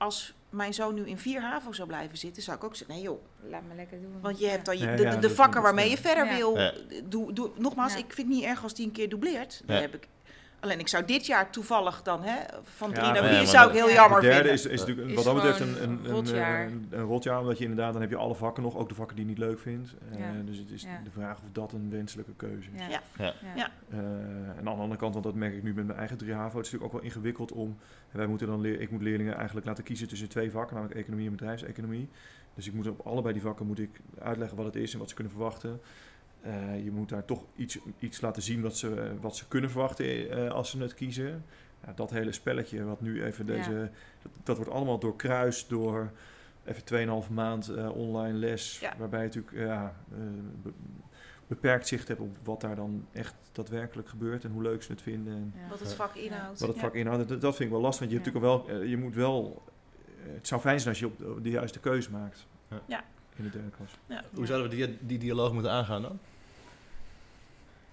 als mijn zoon nu in 4 HAVO zou blijven zitten, zou ik ook zeggen: nee joh. Laat me lekker doen. Want je hebt dan je, de, vakken waarmee je verder Ja. wil. Ja. Doe, doe, nogmaals, Ja. ik vind het niet erg als die een keer dubleert. Dan heb ik, alleen ik zou dit jaar toevallig dan hè, van Ja, 3 naar maar- 4 Ja, maar zou ik heel Ja. jammer De derde vinden. is, is natuurlijk Is wat dat betreft een, een, een rotjaar. Een, een rotjaar, omdat je inderdaad, dan heb je alle vakken nog, ook de vakken die je niet leuk vindt. Eh. Dus het is Ja. de vraag of dat een wenselijke keuze is. Ja. Ja. Ja. Ja. Eh, en aan de andere kant, want dat merk ik nu met mijn eigen 3 HAVO, het is natuurlijk ook wel ingewikkeld om, en wij moeten dan leer, ik moet leerlingen eigenlijk laten kiezen tussen twee vakken, namelijk economie en bedrijfseconomie. Dus ik moet op allebei die vakken moet ik uitleggen wat het is en wat ze kunnen verwachten. Eh, je moet daar toch iets, iets laten zien wat ze, wat ze kunnen verwachten eh, als ze het kiezen. Ja, dat hele spelletje wat nu even Ja. deze, dat, dat wordt allemaal doorkruist door even 2,5 maand eh, online les. Ja. Waarbij je natuurlijk ja, eh, be- beperkt zicht hebt op wat daar dan echt daadwerkelijk gebeurt en hoe leuk ze het vinden. En Ja. Wat het vak inhoudt. wat het vak inhoudt. Dat, dat vind ik wel lastig, want je, hebt natuurlijk wel, je moet wel... het zou fijn zijn als je op, op de juiste keuze maakt. Ja. Ja. In de derde klas. Ja. Hoe zouden we die, die dialoog moeten aangaan dan?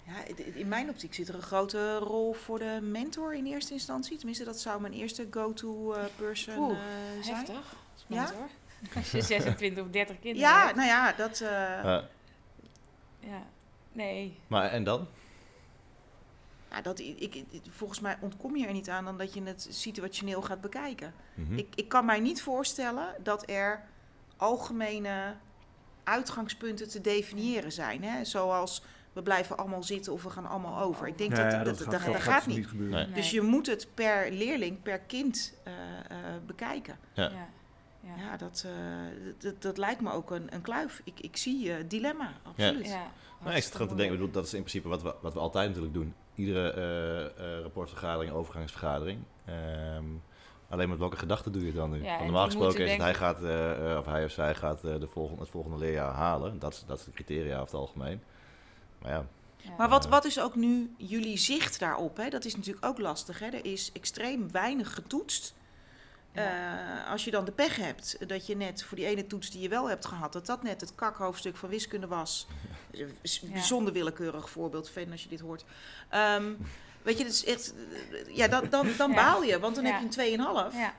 Ja, in- mijn optiek zit er een grote rol voor de mentor in eerste instantie. Tenminste, dat zou mijn eerste go-to eh, person Oeh, eh, zijn. Heftig. Ja? Ja? hoor. [LAUGHS] Als je 26 of 30 kinderen Ja, hebt. nou ja, dat. eh, Ja. Ja. Nee. maar en dan? ja, dat ik, ik, volgens mij ontkom je er niet aan dan dat je het situationeel gaat bekijken. Mhm. Ik, ik kan mij niet voorstellen dat er algemene uitgangspunten te definiëren zijn. Hè? Zoals we blijven allemaal zitten of we gaan allemaal over. Ik denk Ja, dat ja, dat, dat, dat, gaat, gaat niet. gebeuren. Nee. Dus je moet het per leerling, per kind eh, eh, bekijken. Ja. Ja. Ja. Ja, dat, eh, dat, dat lijkt me ook een, een kluif. Ik, ik zie je dilemma, absoluut. Ja. Nou, ik zit gewoon te denken, ik bedoel, dat is in principe wat we, wat we altijd natuurlijk doen. Iedere eh, eh, rapportvergadering, overgangsvergadering. Ehm, alleen met welke gedachten doe je het dan nu? Ja, normaal gesproken is het, hij gaat, eh, of hij of zij gaat eh, de volgende, het volgende leerjaar halen. Dat is, dat is de criteria over het algemeen. Maar ja, Ja. Maar wat, wat is ook nu jullie zicht daarop? Hè? Dat is natuurlijk ook lastig. Hè? Er is extreem weinig getoetst. Eh, als je dan de pech hebt dat je net voor die ene toets die je wel hebt gehad, dat dat net het kakhoofdstuk van wiskunde was. [LAUGHS] Bijzonder willekeurig voorbeeld, fan als je dit hoort. Ehm, weet je, dat is echt. Ja, dan, dan, dan Ja. baal je, want dan Ja. heb je een 2,5. Ja.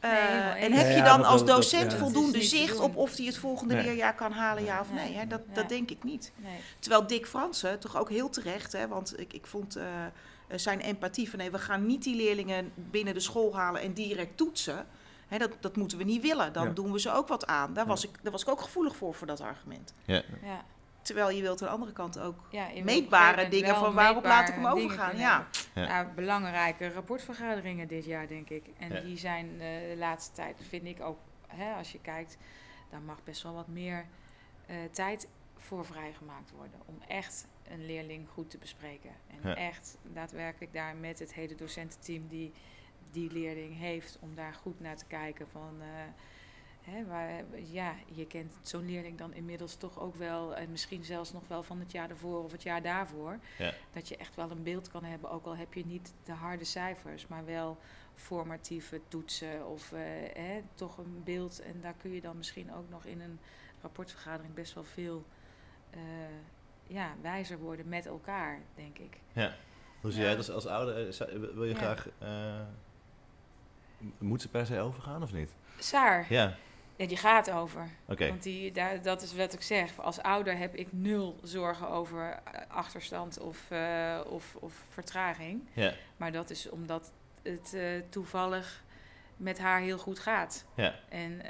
Eh, Nee, helemaal en heb Ja, je ja, dan als docent ja. Dat voldoende zicht op of hij het volgende Nee. leerjaar kan halen, ja of nee? Nee. Hè? Dat, Ja. dat denk ik niet. Nee. Terwijl Dick Fransen toch ook heel terecht, hè, want ik, ik vond eh, eh, zijn empathie van nee, we gaan niet die leerlingen binnen de school halen en direct toetsen. Hè, dat, dat moeten we niet willen. Dan Ja. doen we ze ook wat aan. Daar, was ik, daar was ik ook gevoelig voor, voor dat argument. Ja. Terwijl je wilt aan de andere kant ook Ja, meetbare dingen van waarop laat ik hem overgaan. Ja. Ja. Nou, belangrijke rapportvergaderingen dit jaar, denk ik. En Ja. die zijn eh, de laatste tijd, vind ik ook, hè, als je kijkt, daar mag best wel wat meer eh, tijd voor vrijgemaakt worden. Om echt een leerling goed te bespreken. En Ja. echt daadwerkelijk daar met het hele docententeam die die leerling heeft, om daar goed naar te kijken van... eh, Hè, waar, ja, je kent zo'n leerling dan inmiddels toch ook wel, en misschien zelfs nog wel van het jaar daarvoor of het jaar daarvoor. Ja. Dat je echt wel een beeld kan hebben, ook al heb je niet de harde cijfers, maar wel formatieve toetsen of eh, hè, toch een beeld. En daar kun je dan misschien ook nog in een rapportvergadering best wel veel eh, ja, wijzer worden met elkaar, denk ik. Ja. Hoe zie Ja. jij dat als, als ouder? eh, Wil je Ja. graag... moet ze per se overgaan of niet? Saar, Ja, ja, die gaat over. Want die, daar, dat is wat ik zeg. Als ouder heb ik nul zorgen over eh, achterstand of, eh, of, of vertraging. Ja, Maar dat is omdat het eh, toevallig met haar heel goed gaat. ja, En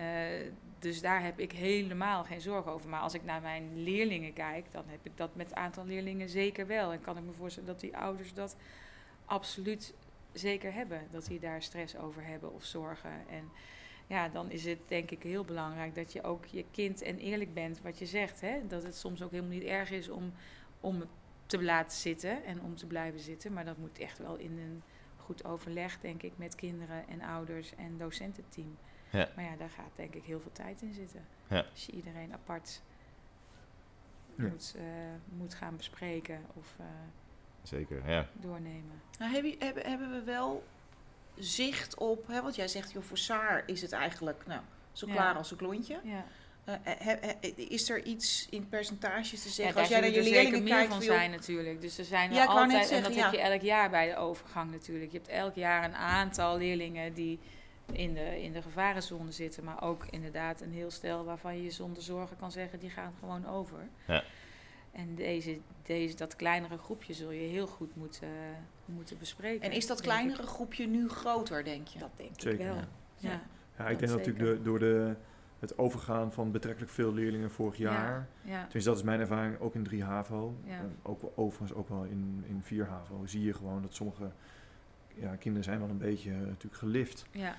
dus daar heb ik helemaal geen zorgen over. Maar als ik naar mijn leerlingen kijk, dan heb ik dat met een aantal leerlingen zeker wel. En kan ik me voorstellen dat die ouders dat absoluut zeker hebben. Dat die daar stress over hebben of zorgen. En ja, dan is het denk ik heel belangrijk dat je ook je kind en eerlijk bent wat je zegt. Hè? Dat het soms ook helemaal niet erg is om, om het te laten zitten en om te blijven zitten. Maar dat moet echt wel in een goed overleg, denk ik, met kinderen en ouders en docententeam. Ja. Maar ja, daar gaat denk ik heel veel tijd in zitten. Ja. Als je iedereen apart Ja. moet, eh, moet gaan bespreken of eh, zeker. Ja. doornemen. Nou, hebben, hebben, hebben we wel zicht op, hè, want jij zegt, joh, voor Saar is het eigenlijk nou, zo Ja. klaar als een klontje. Ja. Eh, he- he- is er iets in percentages te Ja, zeggen? daar als jij naar je er zeker leerlingen meer kijkt, van zijn natuurlijk. Dus er zijn er Ja, altijd, en zeggen, dat ja. heb je elk jaar bij de overgang natuurlijk. Je hebt elk jaar een aantal leerlingen die in de, in de gevarenzone zitten, maar ook inderdaad een heel stel waarvan je zonder zorgen kan zeggen, die gaan gewoon over. Ja. En deze, deze, dat kleinere groepje zul je heel goed moeten, moeten bespreken. en is dat kleinere groepje nu groter, denk je? Dat denk Zeker, ik wel. ja. Ja. Ja. Ja, Dat ik denk dat natuurlijk de, door de, het overgaan van betrekkelijk veel leerlingen vorig Ja. jaar. Ja. Tenminste, dat is mijn ervaring ook in 3 HAVO. En ook overigens ook wel in, in 4 HAVO. Zie je gewoon dat sommige ja, kinderen zijn wel een beetje eh, natuurlijk gelift. Ja.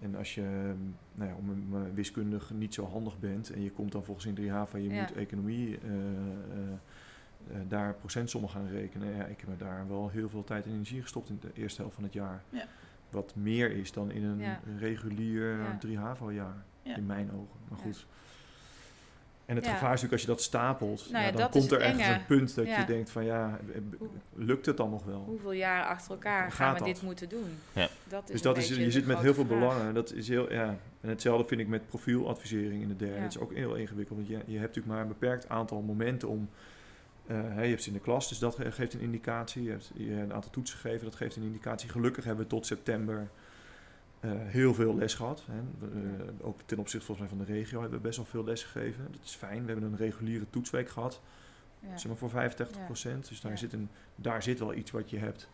En als je ehm, nou ja, om een, maar wiskundig niet zo handig bent en je komt dan volgens in 3 HAVO, je Ja. moet economie eh, eh, eh, daar procentsommen gaan rekenen. Ja, ik heb er daar wel heel veel tijd en energie gestopt in de eerste helft van het jaar. Ja. Wat meer is dan in een Ja. regulier Ja. 3 HAVO jaar. Ja. In mijn ogen. Maar goed. En het Ja. gevaar is natuurlijk als je dat stapelt, Nou ja, ja, dan dat komt er het ergens enge. een punt dat Ja. je denkt van ja, eh, Hoe- lukt het dan nog wel? Hoeveel jaren achter elkaar Gaat gaan we dat? dit moeten doen? Ja. Dat is Dus dat is, je zit met heel veel vraag. belangen. Dat is heel, ja. En hetzelfde vind ik met profieladvisering in de derde. Ja. Dat is ook heel ingewikkeld. Want je, je hebt natuurlijk maar een beperkt aantal momenten om... eh, je hebt ze in de klas, dus dat ge- geeft een indicatie. Je hebt je een aantal toetsen gegeven, dat geeft een indicatie. Gelukkig hebben we tot september eh, heel veel les gehad. Hè. We, eh, ook ten opzichte volgens mij van de regio hebben we best wel veel les gegeven. Dat is fijn. We hebben een reguliere toetsweek gehad. Ja. Zeg maar voor 85% Dus daar, Ja. zit een, daar zit wel iets wat je hebt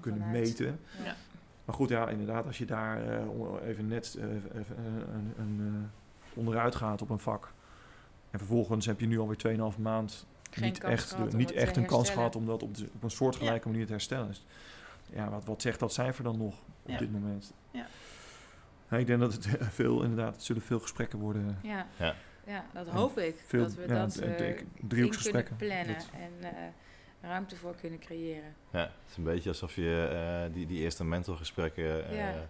kunnen vanuit- meten. Ja. Maar goed, ja, inderdaad, als je daar eh, even net eh, even, een, een, eh, onderuit gaat op een vak. En vervolgens heb je nu alweer 2,5 maand Geen niet echt, de- niet echt een kans gehad om dat op, de- op een soortgelijke manier te herstellen. Dus, ja, wat, wat zegt dat cijfer dan nog op Ja. dit moment? Ja. Ja, ik denk dat het [LAUGHS] veel, inderdaad, het zullen veel gesprekken worden. Ja. Ja. Ja. dat hoop ik. Veel, dat we ja, dat eh, driehoeksgesprekken. kunnen plannen en eh, ruimte voor kunnen creëren. Ja, het is een beetje alsof je eh, die, die eerste mentorgesprekken eh, Ja.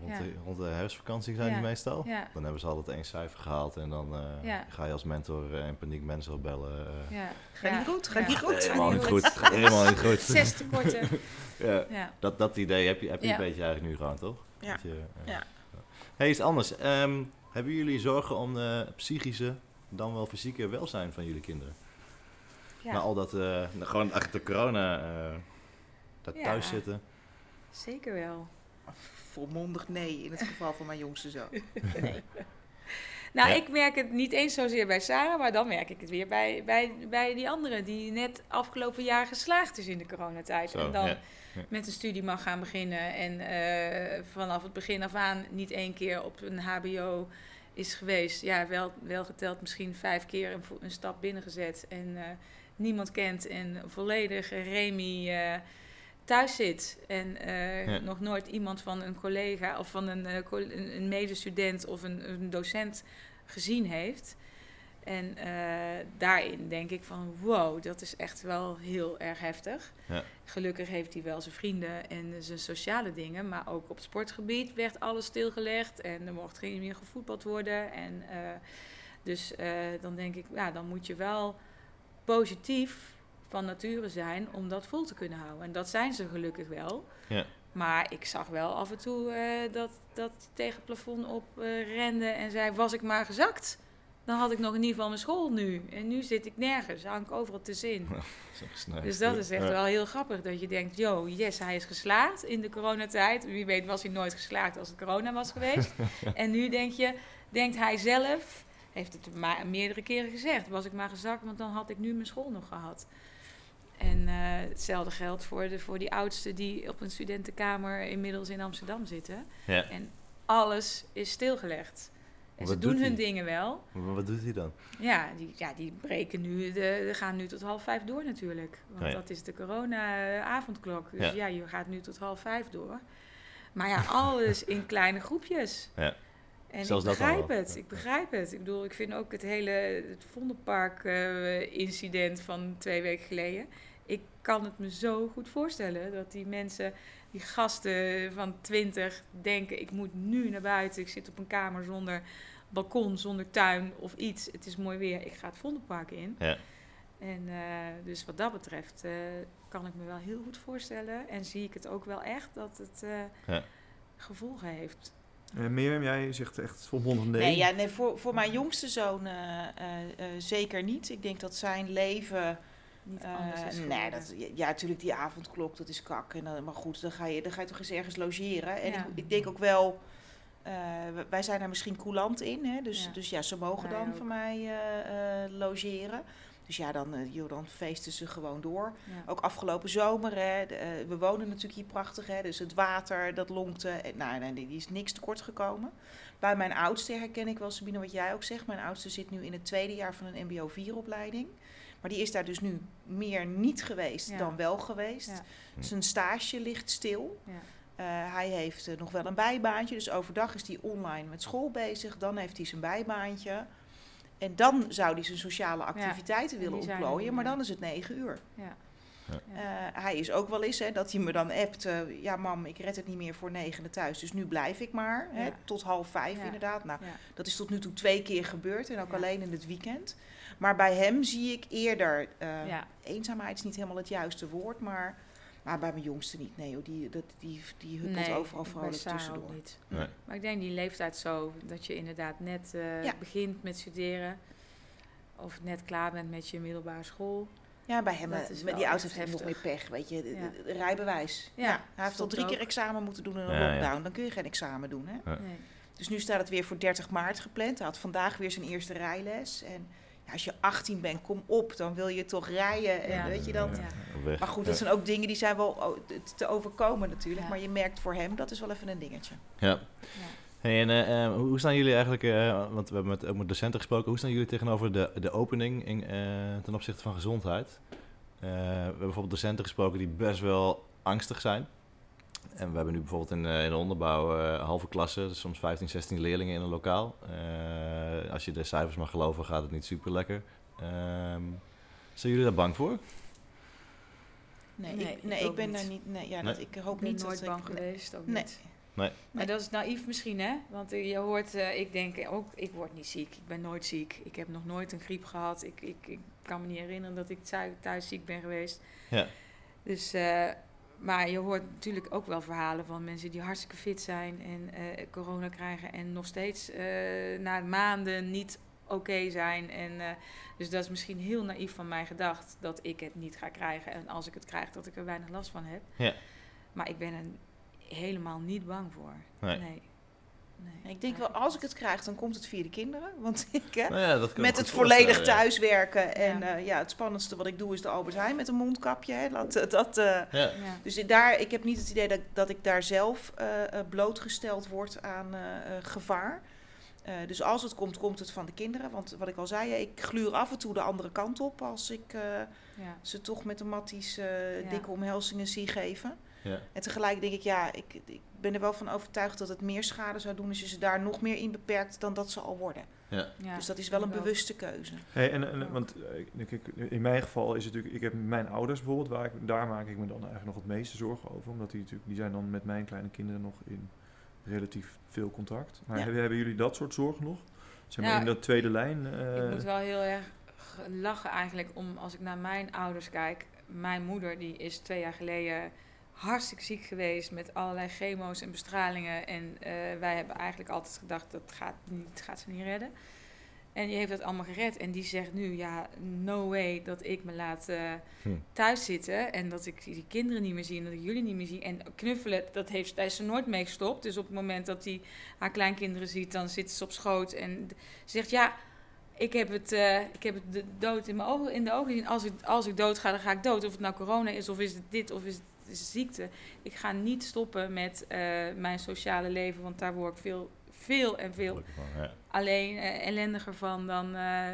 Rond, Ja. de, rond de herfstvakantie zijn Ja. die meestal. Ja. Dan hebben ze altijd één cijfer gehaald en dan eh, Ja. ga je als mentor eh, in paniek mensen opbellen. eh. Ja. Gaat ja. niet goed, gaat Ja. niet goed. Helemaal niet goed. [LAUGHS] Helemaal niet goed. Zes tekorten. [LAUGHS] Ja, ja. dat, dat idee heb je, heb je Ja. een beetje eigenlijk nu gewoon, toch? Ja. Dat je, eh, Ja. Hey, iets anders. Ehm, hebben jullie zorgen om de psychische, dan wel fysieke welzijn van jullie kinderen? Ja. Na al dat, eh, nou, gewoon achter corona, eh dat Ja. thuis zitten. Zeker wel. Volmondig nee in het [LAUGHS] geval van mijn jongste zoon. Nee. Nou, Ja. ik merk het niet eens zozeer bij Sarah, maar dan merk ik het weer bij, bij, bij die andere die net afgelopen jaar geslaagd is in de coronatijd. Zo, en dan ja. Ja. met een studie mag gaan beginnen en eh, vanaf het begin af aan niet één keer op een HBO is geweest. Ja, wel, wel geteld misschien vijf keer een, stap binnengezet en eh, niemand kent en volledig Remy eh, thuis zit. En eh, Ja. nog nooit iemand van een collega of van een, eh, een een medestudent of een, een docent gezien heeft. En eh, daarin denk ik van wow, dat is echt wel heel erg heftig. Ja. Gelukkig heeft hij wel zijn vrienden en zijn sociale dingen. Maar ook op sportgebied werd alles stilgelegd. En er mocht geen meer gevoetbald worden. En dus dan denk ik, ja, dan moet je wel positief van nature zijn om dat vol te kunnen houden. En dat zijn ze gelukkig wel. Ja. Maar ik zag wel af en toe eh, dat, dat tegen het plafond op eh, rende en zei: Was ik maar gezakt, dan had ik nog in ieder geval mijn school nu. En nu zit ik nergens, hang ik overal tussenin. [LAUGHS] Dat is echt sneu. Dus dat is echt Ja. wel heel grappig dat je denkt: Yo, yes, hij is geslaagd in de coronatijd. Wie weet was hij nooit geslaagd als het corona was geweest. [LAUGHS] En nu denk je, denkt hij zelf, heeft het ma- meerdere keren gezegd: Was ik maar gezakt, want dan had ik nu mijn school nog gehad. En eh, hetzelfde geldt voor, de, voor die oudsten die op een studentenkamer inmiddels in Amsterdam zitten. Ja. En alles is stilgelegd. En ze doen hun dingen wel. Maar Wat doet hij dan? Ja, die, ja, die breken nu, de, de gaan nu tot half vijf door natuurlijk. Want Oh ja. dat is de corona-avondklok. Dus Ja. ja. je gaat nu tot half vijf door. Maar ja, alles in [LAUGHS] kleine groepjes. Ja. En Zelfs ik begrijp het, ik begrijp het. Ik bedoel, ik vind ook het hele het Vondelpark-incident van twee weken geleden. Ik kan het me zo goed voorstellen dat die mensen, die gasten van 20, denken: ik moet nu naar buiten. Ik zit op een kamer zonder balkon, zonder tuin of iets. Het is mooi weer. Ik ga het Vondelpark in. Ja. En eh, dus wat dat betreft eh, kan ik me wel heel goed voorstellen. En zie ik het ook wel echt dat het eh, Ja. gevolgen heeft. Eh Mirjam, jij zegt echt volmondig nee. Nee, ja, nee voor, voor mijn jongste zoon eh, eh, eh, zeker niet. Ik denk dat zijn leven... Niet eh, anders is nee, dat, ja, natuurlijk die avondklok, dat is kak. En, dan- maar goed, dan ga, je, dan ga je toch eens ergens logeren. En Ja. ik, ik denk ook wel... eh, wij zijn daar misschien coulant in, hè? Dus, Ja. dus ja, ze mogen Wij dan ook. van mij eh, eh, logeren. Dus ja, dan, eh, joh, dan feesten ze gewoon door. Ja. Ook afgelopen zomer, hè, de, eh, we wonen natuurlijk hier prachtig, hè, dus het water, dat lonkte. En, nou, nee, die is niks tekort gekomen. Bij mijn oudste herken ik wel, Sabine, wat jij ook zegt. Mijn oudste zit nu in het tweede jaar van een MBO 4-opleiding. Maar die is daar dus nu meer niet geweest Ja. dan wel geweest. Ja. Zijn stage ligt stil. Ja. Eh, hij heeft eh, nog wel een bijbaantje. Dus overdag is hij online met school bezig. Dan heeft hij zijn bijbaantje. En dan zou hij zijn sociale activiteiten en willen ontplooien. Maar dan is het negen uur. Ja. Ja. Ja. Eh, hij is ook wel eens hè, dat hij me dan appt. ja, mam, ik red het niet meer voor negenen thuis. Dus nu blijf ik maar. Hè, Ja. tot half vijf Ja. inderdaad. Nou, Ja. dat is tot nu toe twee keer gebeurd. En ook Ja. alleen in het weekend. Maar bij hem zie ik eerder. eh, Ja. Eenzaamheid is niet helemaal het juiste woord. Maar, maar bij mijn jongste niet. Nee, die, dat, die, die huppelt Nee, overal vrolijk tussendoor. ook niet. Nee. Maar ik denk die leeftijd zo, dat je inderdaad net eh, Ja. begint met studeren. Of net klaar bent met je middelbare school. Ja, bij hem, Dat eh, is met die auto echt heeft hij nog meer pech, weet je. Ja. rijbewijs. Ja, Ja, hij heeft al drie keer examen moeten doen in een Ja, ja. lockdown. Dan kun je geen examen doen, hè? Ja. Nee. Dus nu staat het weer voor 30 maart gepland. Hij had vandaag weer zijn eerste rijles. En ja, als je 18 bent, kom op, dan wil je toch rijden. En Ja. weet je dat? Ja. Maar goed, dat zijn ook dingen die zijn wel te- overkomen natuurlijk. Ja. Maar je merkt voor hem, dat is wel even een dingetje. Ja. Ja. Hey, en eh, eh, hoe staan jullie eigenlijk, eh, want we hebben met, ook met docenten gesproken, hoe staan jullie tegenover de, de opening in, eh, ten opzichte van gezondheid? Eh, we hebben bijvoorbeeld docenten gesproken die best wel angstig zijn. En we hebben nu bijvoorbeeld in, eh, in de onderbouw eh, halve klassen, dus soms 15, 16 leerlingen in een lokaal. Eh, als je de cijfers mag geloven, gaat het niet super lekker. zijn jullie daar bang voor? Nee, Nee, ik, nee, ik ben niet. daar niet. Nee, ja, Nee? dat, ik hoop Ik ben niet nooit dat bang ik. geweest, ook Nee. niet. Nee. Maar dat is naïef misschien, hè? Want je hoort, eh, ik denk ook, ik word niet ziek. Ik ben nooit ziek. Ik heb nog nooit een griep gehad. Ik, ik, ik kan me niet herinneren dat ik thuis, thuis ziek ben geweest. Ja. Dus, eh, maar je hoort natuurlijk ook wel verhalen van mensen die hartstikke fit zijn en eh, corona krijgen en nog steeds eh, na maanden niet oké zijn. En, eh, dus dat is misschien heel naïef van mij gedacht dat ik het niet ga krijgen. En als ik het krijg, dat ik er weinig last van heb. Ja. Maar ik ben er helemaal niet bang voor. Nee. Nee. Nee. Ik denk wel, als ik het krijg, dan komt het via de kinderen. [LAUGHS] Want ik, hè, Nou ja, dat kan ik met me het volledig thuiswerken. En Ja. ja. ja, het spannendste wat ik doe is de Albert Heijn met een mondkapje. Hè. Dat, dat, eh, Ja. Ja. dus daar, ik heb niet het idee dat, dat ik daar zelf eh, eh, blootgesteld word aan eh, eh, gevaar. Eh, dus als het komt, komt het van de kinderen. Want wat ik al zei, ik gluur af en toe de andere kant op als ik eh, Ja. ze toch met de matties eh, Ja. dikke omhelzingen zie geven. Ja. En tegelijk denk ik, ja, ik, ik ben er wel van overtuigd dat het meer schade zou doen als je ze daar nog meer in beperkt dan dat ze al worden. Ja. Ja, Dus dat is wel een bewuste keuze. Hey, en, en, want eh, ik- in mijn geval is het natuurlijk, ik heb mijn ouders bijvoorbeeld, waar ik, daar maak ik me dan eigenlijk nog het meeste zorgen over. Omdat die natuurlijk, die zijn dan met mijn kleine kinderen nog in relatief veel contact. Maar Ja. hebben, hebben jullie dat soort zorgen nog? Zeg maar Ja, in dat tweede lijn? eh, Ik moet wel heel erg lachen eigenlijk om als ik naar mijn ouders kijk. Mijn moeder die is twee jaar geleden hartstikke ziek geweest met allerlei chemo's en bestralingen. En eh, wij hebben eigenlijk altijd gedacht dat gaat, niet, gaat ze niet redden. En die heeft dat allemaal gered. En die zegt nu, ja, no way dat ik me laat eh, Hm. thuis zitten. En dat ik die kinderen niet meer zie en dat ik jullie niet meer zie. En knuffelen, dat heeft, daar is ze nooit mee gestopt. Dus op het moment dat hij haar kleinkinderen ziet, dan zit ze op schoot. En zegt, ja, ik heb het, eh, ik heb het de dood in, mijn ogen, in de ogen gezien. Als ik, als ik dood ga, dan ga ik dood. Of het nou corona is, of is het dit, of is het is ziekte. Ik ga niet stoppen met eh, mijn sociale leven, want daar word ik veel, veel en veel ja. alleen eh, ellendiger van dan, eh,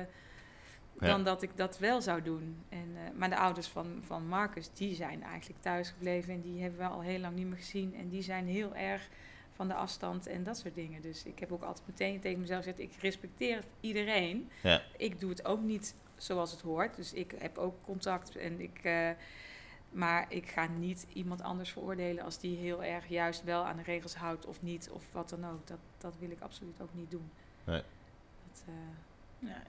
dan dat ik dat wel zou doen. En, maar de ouders van, van Marcus, die zijn eigenlijk thuis gebleven en die hebben we al heel lang niet meer gezien. En die zijn heel erg van de afstand en dat soort dingen. Dus ik heb ook altijd meteen tegen mezelf gezegd, ik respecteer iedereen. Ja. Ik doe het ook niet zoals het hoort. Dus ik heb ook contact en ik... maar ik ga niet iemand anders veroordelen als die heel erg juist wel aan de regels houdt of niet, of wat dan ook. Dat, dat wil ik absoluut ook niet doen. Nee. Dat, eh, Ja,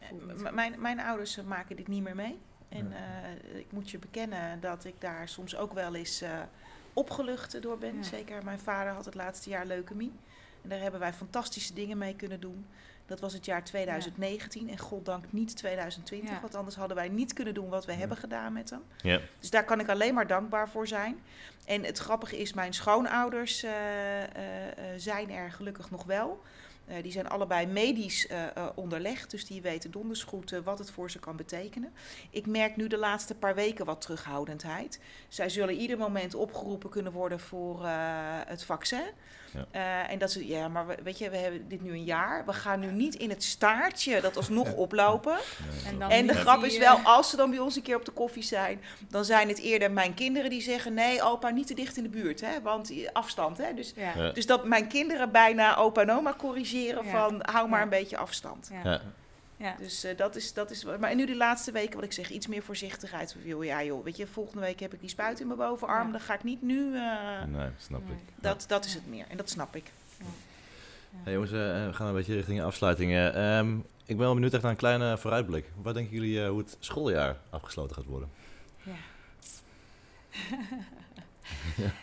eh, mijn, mijn ouders eh, maken dit niet meer mee. En Ja. eh, ik moet je bekennen dat ik daar soms ook wel eens eh, opgelucht door ben. Ja. Zeker mijn vader had het laatste jaar leukemie. En daar hebben wij fantastische dingen mee kunnen doen. Dat was het jaar 2019 en goddank niet 2020. Ja. Want anders hadden wij niet kunnen doen wat we Ja. hebben gedaan met hem. Ja. Dus daar kan ik alleen maar dankbaar voor zijn. En het grappige is, mijn schoonouders eh, eh, eh, zijn er gelukkig nog wel. Eh, die zijn allebei medisch eh, eh, onderlegd, dus die weten donders goed wat het voor ze kan betekenen. Ik merk nu de laatste paar weken wat terughoudendheid. Zij zullen ieder moment opgeroepen kunnen worden voor eh, het vaccin. Ja. Eh, en dat ze, ja, maar we- weet je, we hebben dit nu een jaar. We gaan nu niet in het staartje dat alsnog oplopen. En En de grap die, is eh, wel, als ze dan bij ons een keer op de koffie zijn, dan zijn het eerder mijn kinderen die zeggen: nee, opa, niet te dicht in de buurt, hè, want die afstand. Hè, dus, Ja. Ja. dus dat mijn kinderen bijna opa en oma corrigeren Ja. van hou maar Ja. een beetje afstand. Ja. Ja. Dus eh, dat is, dat is. Maar en nu die laatste weken, wat ik zeg, iets meer voorzichtigheid. Joh, ja, joh, weet je, volgende week heb ik die spuit in mijn bovenarm, Ja. dan ga ik niet nu. eh, Nee, snap Nee. ik. dat, dat is het meer. En dat snap ik. Hey jongens, eh, we gaan een beetje richting afsluitingen. Ehm, ik ben wel benieuwd echt naar een kleine vooruitblik. Wat denken jullie eh, hoe het schooljaar afgesloten gaat worden? Ja.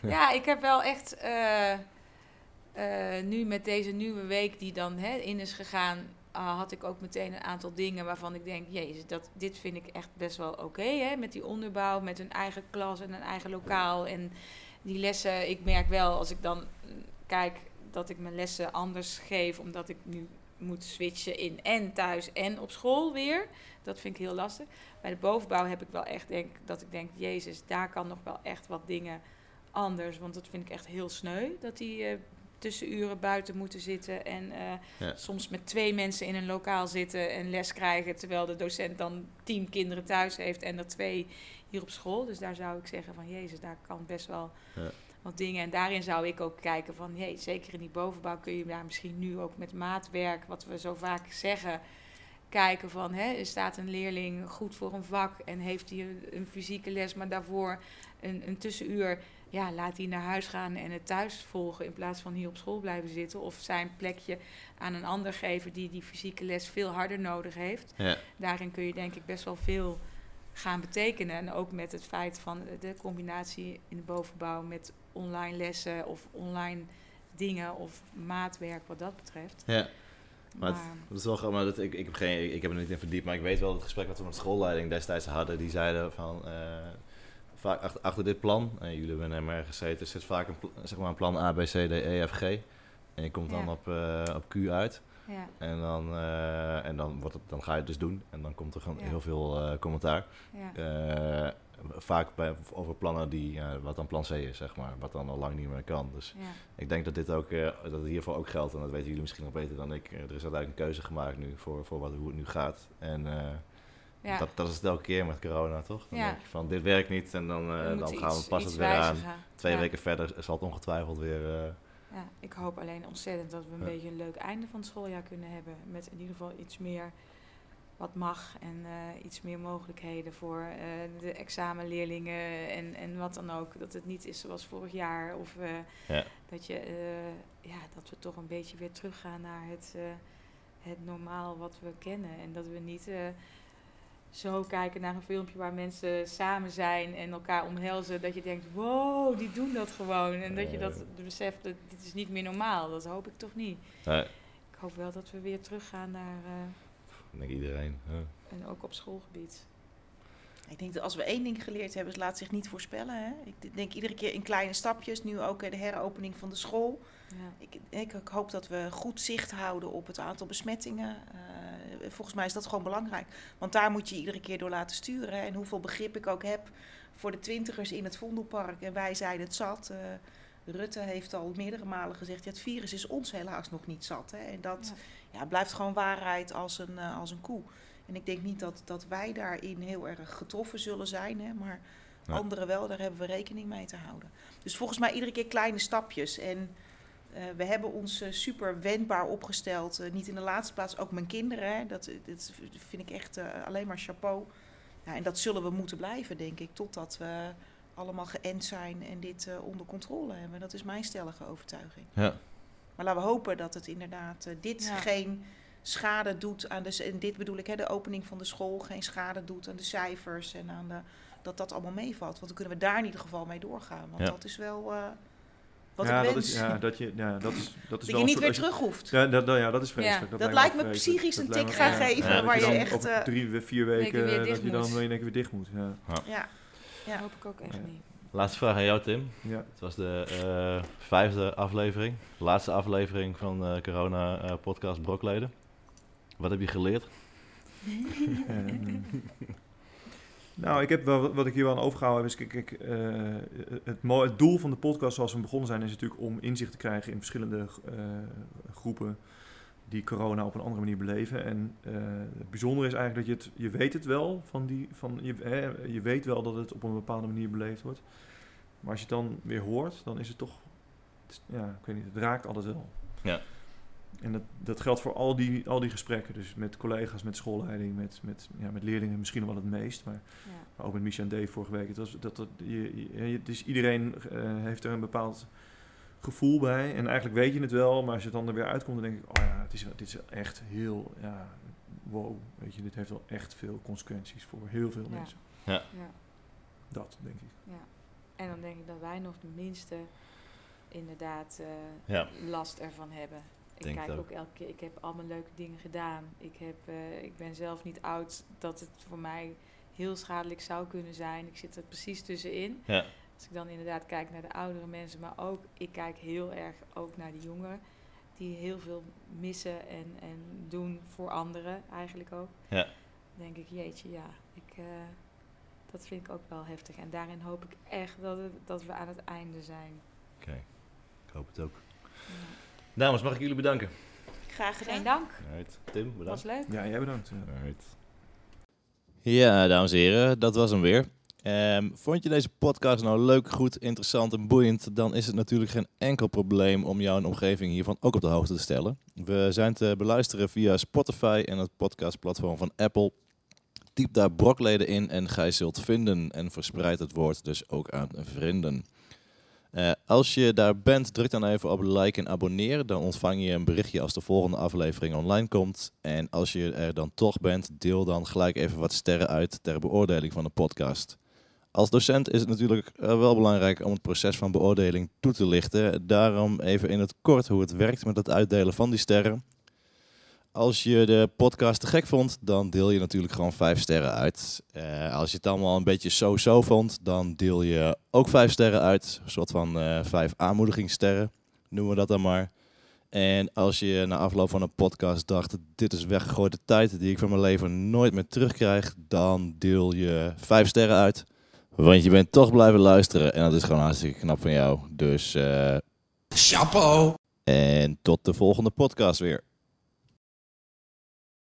[LAUGHS] ja, ik heb wel echt eh, eh, nu met deze nieuwe week die dan hè, in is gegaan, ah, had ik ook meteen een aantal dingen waarvan ik denk, jezus, dat, dit vind ik echt best wel oké. hè, met die onderbouw, met een eigen klas en een eigen lokaal. En die lessen, ik merk wel als ik dan mm, kijk dat ik mijn lessen anders geef, omdat ik nu moet switchen in en thuis en op school weer. Dat vind ik heel lastig. Bij de bovenbouw heb ik wel echt denk dat ik denk, Jezus, daar kan nog wel echt wat dingen anders. Want dat vind ik echt heel sneu. Dat die eh, tussenuren buiten moeten zitten en eh, Ja. soms met twee mensen in een lokaal zitten en les krijgen. Terwijl de docent dan tien kinderen thuis heeft en er twee hier op school. Dus daar zou ik zeggen van, Jezus, daar kan best wel Ja. wat dingen. En daarin zou ik ook kijken van, hey, zeker in die bovenbouw kun je daar misschien nu ook met maatwerk, wat we zo vaak zeggen, kijken van, hè, staat een leerling goed voor een vak en heeft hij een, een fysieke les, maar daarvoor een, een tussenuur, ja, laat hij naar huis gaan en het thuis volgen in plaats van hier op school blijven zitten. Of zijn plekje aan een ander geven die die fysieke les veel harder nodig heeft. Ja. Daarin kun je denk ik best wel veel gaan betekenen. En ook met het feit van de combinatie in de bovenbouw met online lessen of online dingen of maatwerk wat dat betreft. Ja. Maar Maar, het- Dat is wel grappig, maar dat, ik, ik, heb geen, ik heb er niet in verdiept, maar ik weet wel het gesprek dat we met de schoolleiding destijds hadden. Die zeiden van, eh, vaak achter, achter dit plan, en jullie hebben er maar gezeten, zit vaak een, zeg maar een plan A, B, C, D, E, F, G. En je komt dan Ja. op, eh, op Q uit. ja, En, dan, eh, en dan, wordt het, dan ga je het dus doen. En dan komt er gewoon Ja. heel veel eh, commentaar. ja, vaak bij, over plannen die, wat dan plan C is, zeg maar. Wat dan al lang niet meer kan. Dus ik denk dat dit ook, dat het hiervoor ook geldt. En dat weten jullie misschien nog beter dan ik. Er is uiteindelijk een keuze gemaakt nu voor, voor wat, hoe het nu gaat. En ja. dat, dat is het elke keer met corona, toch? Dan Ja. denk je van, dit werkt niet. En dan, eh, dan gaan we pas het weer aan. Twee Ja. weken verder zal het ongetwijfeld weer, eh, Ja, ik hoop alleen ontzettend dat we een beetje een leuk einde van het schooljaar kunnen hebben. Met in ieder geval iets meer wat mag en eh, iets meer mogelijkheden voor de examenleerlingen en, en wat dan ook. Dat het niet is zoals vorig jaar. Of dat, je, ja, dat we toch een beetje weer teruggaan naar het, het normaal wat we kennen. En dat we niet zo kijken naar een filmpje waar mensen samen zijn en elkaar omhelzen. Dat je denkt, wow, die doen dat gewoon. En dat je dat beseft, dat dit is niet meer normaal. Dat hoop ik toch niet. Nee, Ik hoop wel dat we weer teruggaan naar, eh, ik denk iedereen. ja. en ook op schoolgebied. Ik denk dat als we één ding geleerd hebben, is laat zich niet voorspellen. Hè? Ik denk iedere keer in kleine stapjes. Nu ook de heropening van de school. Ja. Ik, ik, ik hoop dat we goed zicht houden op het aantal besmettingen. Eh, volgens mij is dat gewoon belangrijk. Want daar moet je iedere keer door laten sturen. hè. En hoeveel begrip ik ook heb voor de twintigers in het Vondelpark. En wij zijn het zat. Eh, Rutte heeft al meerdere malen gezegd, ja, het virus is ons helaas nog niet zat. Hè? En dat ja. blijft gewoon waarheid als een, eh, als een koe. En ik denk niet dat, dat wij daarin heel erg getroffen zullen zijn, hè? maar Nee. anderen wel, daar hebben we rekening mee te houden. Dus volgens mij iedere keer kleine stapjes. En eh, we hebben ons eh, super wendbaar opgesteld. Eh, niet in de laatste plaats, ook mijn kinderen. Hè? Dat, dat vind ik echt eh, alleen maar chapeau. Ja, en dat zullen we moeten blijven, denk ik, totdat we allemaal geënt zijn en dit eh, onder controle hebben. Dat is mijn stellige overtuiging. Ja. Maar laten we hopen dat het inderdaad dit Ja. geen schade doet aan de... En dit bedoel ik, hè, de opening van de school geen schade doet aan de cijfers en aan de... Dat dat allemaal meevalt. Want dan kunnen we daar in ieder geval mee doorgaan. Want Ja. dat is wel eh, wat ja, ik dat wens. is, ja, dat, je, ja, dat is, dat is dat wel je niet soort- weer je- terug hoeft. Ja, dat, dat- ja, dat is vreselijk. Ja. Dat lijkt me vreselijk. psychisch een tik gaan geven Ja, waar je je dan echt... over eh, drie, vier Weken dat je dan moet. in één keer weer dicht moet. Ja. ja. Dat hoop ik ook echt Ja. niet. Laatste vraag aan jou, Tim. Ja. Het was de eh, vijfde aflevering. Laatste aflevering van de corona-podcast Brokleden. Wat heb je geleerd? [LAUGHS] [LAUGHS] Nou, ik heb wel, wat ik hier wel aan overgehouden heb, is kijk, eh, het, het doel van de podcast zoals we begonnen zijn, is natuurlijk om inzicht te krijgen in verschillende eh, groepen die corona op een andere manier beleven. En eh, het bijzondere is eigenlijk dat je het, je weet het wel, van die, van, je, hè, je weet wel dat het op een bepaalde manier beleefd wordt. Maar als je het dan weer hoort, dan is het toch, ja, ik weet niet, het raakt altijd wel. Ja. En dat, dat geldt voor al die, al die gesprekken. Dus met collega's, met schoolleiding, met, met, ja, met leerlingen misschien nog wel het meest. Maar, Ja. maar ook met Micha en Dave vorige week. Het was, dat, dat, je, dus iedereen eh, heeft er een bepaald gevoel bij. En eigenlijk weet je het wel. Maar als je dan er weer uitkomt, dan denk ik... Oh ja, het is, dit is echt heel... Ja, wow. Weet je, dit heeft wel echt veel consequenties voor heel veel Ja. mensen. Ja. Dat, denk ik. Ja. En dan denk ik dat wij nog de minste inderdaad eh, Ja. last ervan hebben. Ik kijk ook. elke keer, ik heb allemaal leuke dingen gedaan. Ik, heb, eh, ik ben zelf niet oud dat het voor mij heel schadelijk zou kunnen zijn. Ik zit er precies tussenin. Ja. Als ik dan inderdaad kijk naar de oudere mensen, maar ook, ik kijk heel erg ook naar de jongeren. Die heel veel missen en, en doen voor anderen eigenlijk ook. Ja. Dan denk ik, jeetje, ja, ik, eh, dat vind ik ook wel heftig. En daarin hoop ik echt dat, het, dat we aan het einde zijn. Oké, ik hoop het ook. Ja. Dames, mag ik jullie bedanken? Graag gedaan. Geen dank, Right. Tim, bedankt. was leuk. Ja, jij bedankt. Ja. Alright. Ja, dames en heren, dat was hem weer. Ehm, vond je deze podcast nou leuk, goed, interessant en boeiend? Dan is het natuurlijk geen enkel probleem om jouw omgeving hiervan ook op de hoogte te stellen. We zijn te beluisteren via Spotify en het podcastplatform van Apple. Typ daar brokleden in en gij zult vinden en verspreid het woord dus ook aan vrienden. Eh, als je daar bent, druk dan even op like en abonneer. Dan ontvang je een berichtje als de volgende aflevering online komt. En als je er dan toch bent, deel dan gelijk even wat sterren uit ter beoordeling van de podcast. Als docent is het natuurlijk eh, wel belangrijk om het proces van beoordeling toe te lichten. Daarom even in het kort hoe het werkt met het uitdelen van die sterren. Als je de podcast te gek vond, dan deel je natuurlijk gewoon vijf sterren uit. Eh, als je het allemaal een beetje zo-zo vond, dan deel je ook vijf sterren uit. Een soort van eh, vijf aanmoedigingssterren, noemen we dat dan maar. En als je na afloop van een podcast dacht, dit is weggegooide tijd die ik van mijn leven nooit meer terugkrijg, dan deel je vijf sterren uit. Want je bent toch blijven luisteren en dat is gewoon hartstikke knap van jou. Dus, eh Chapeau. en tot de volgende podcast weer.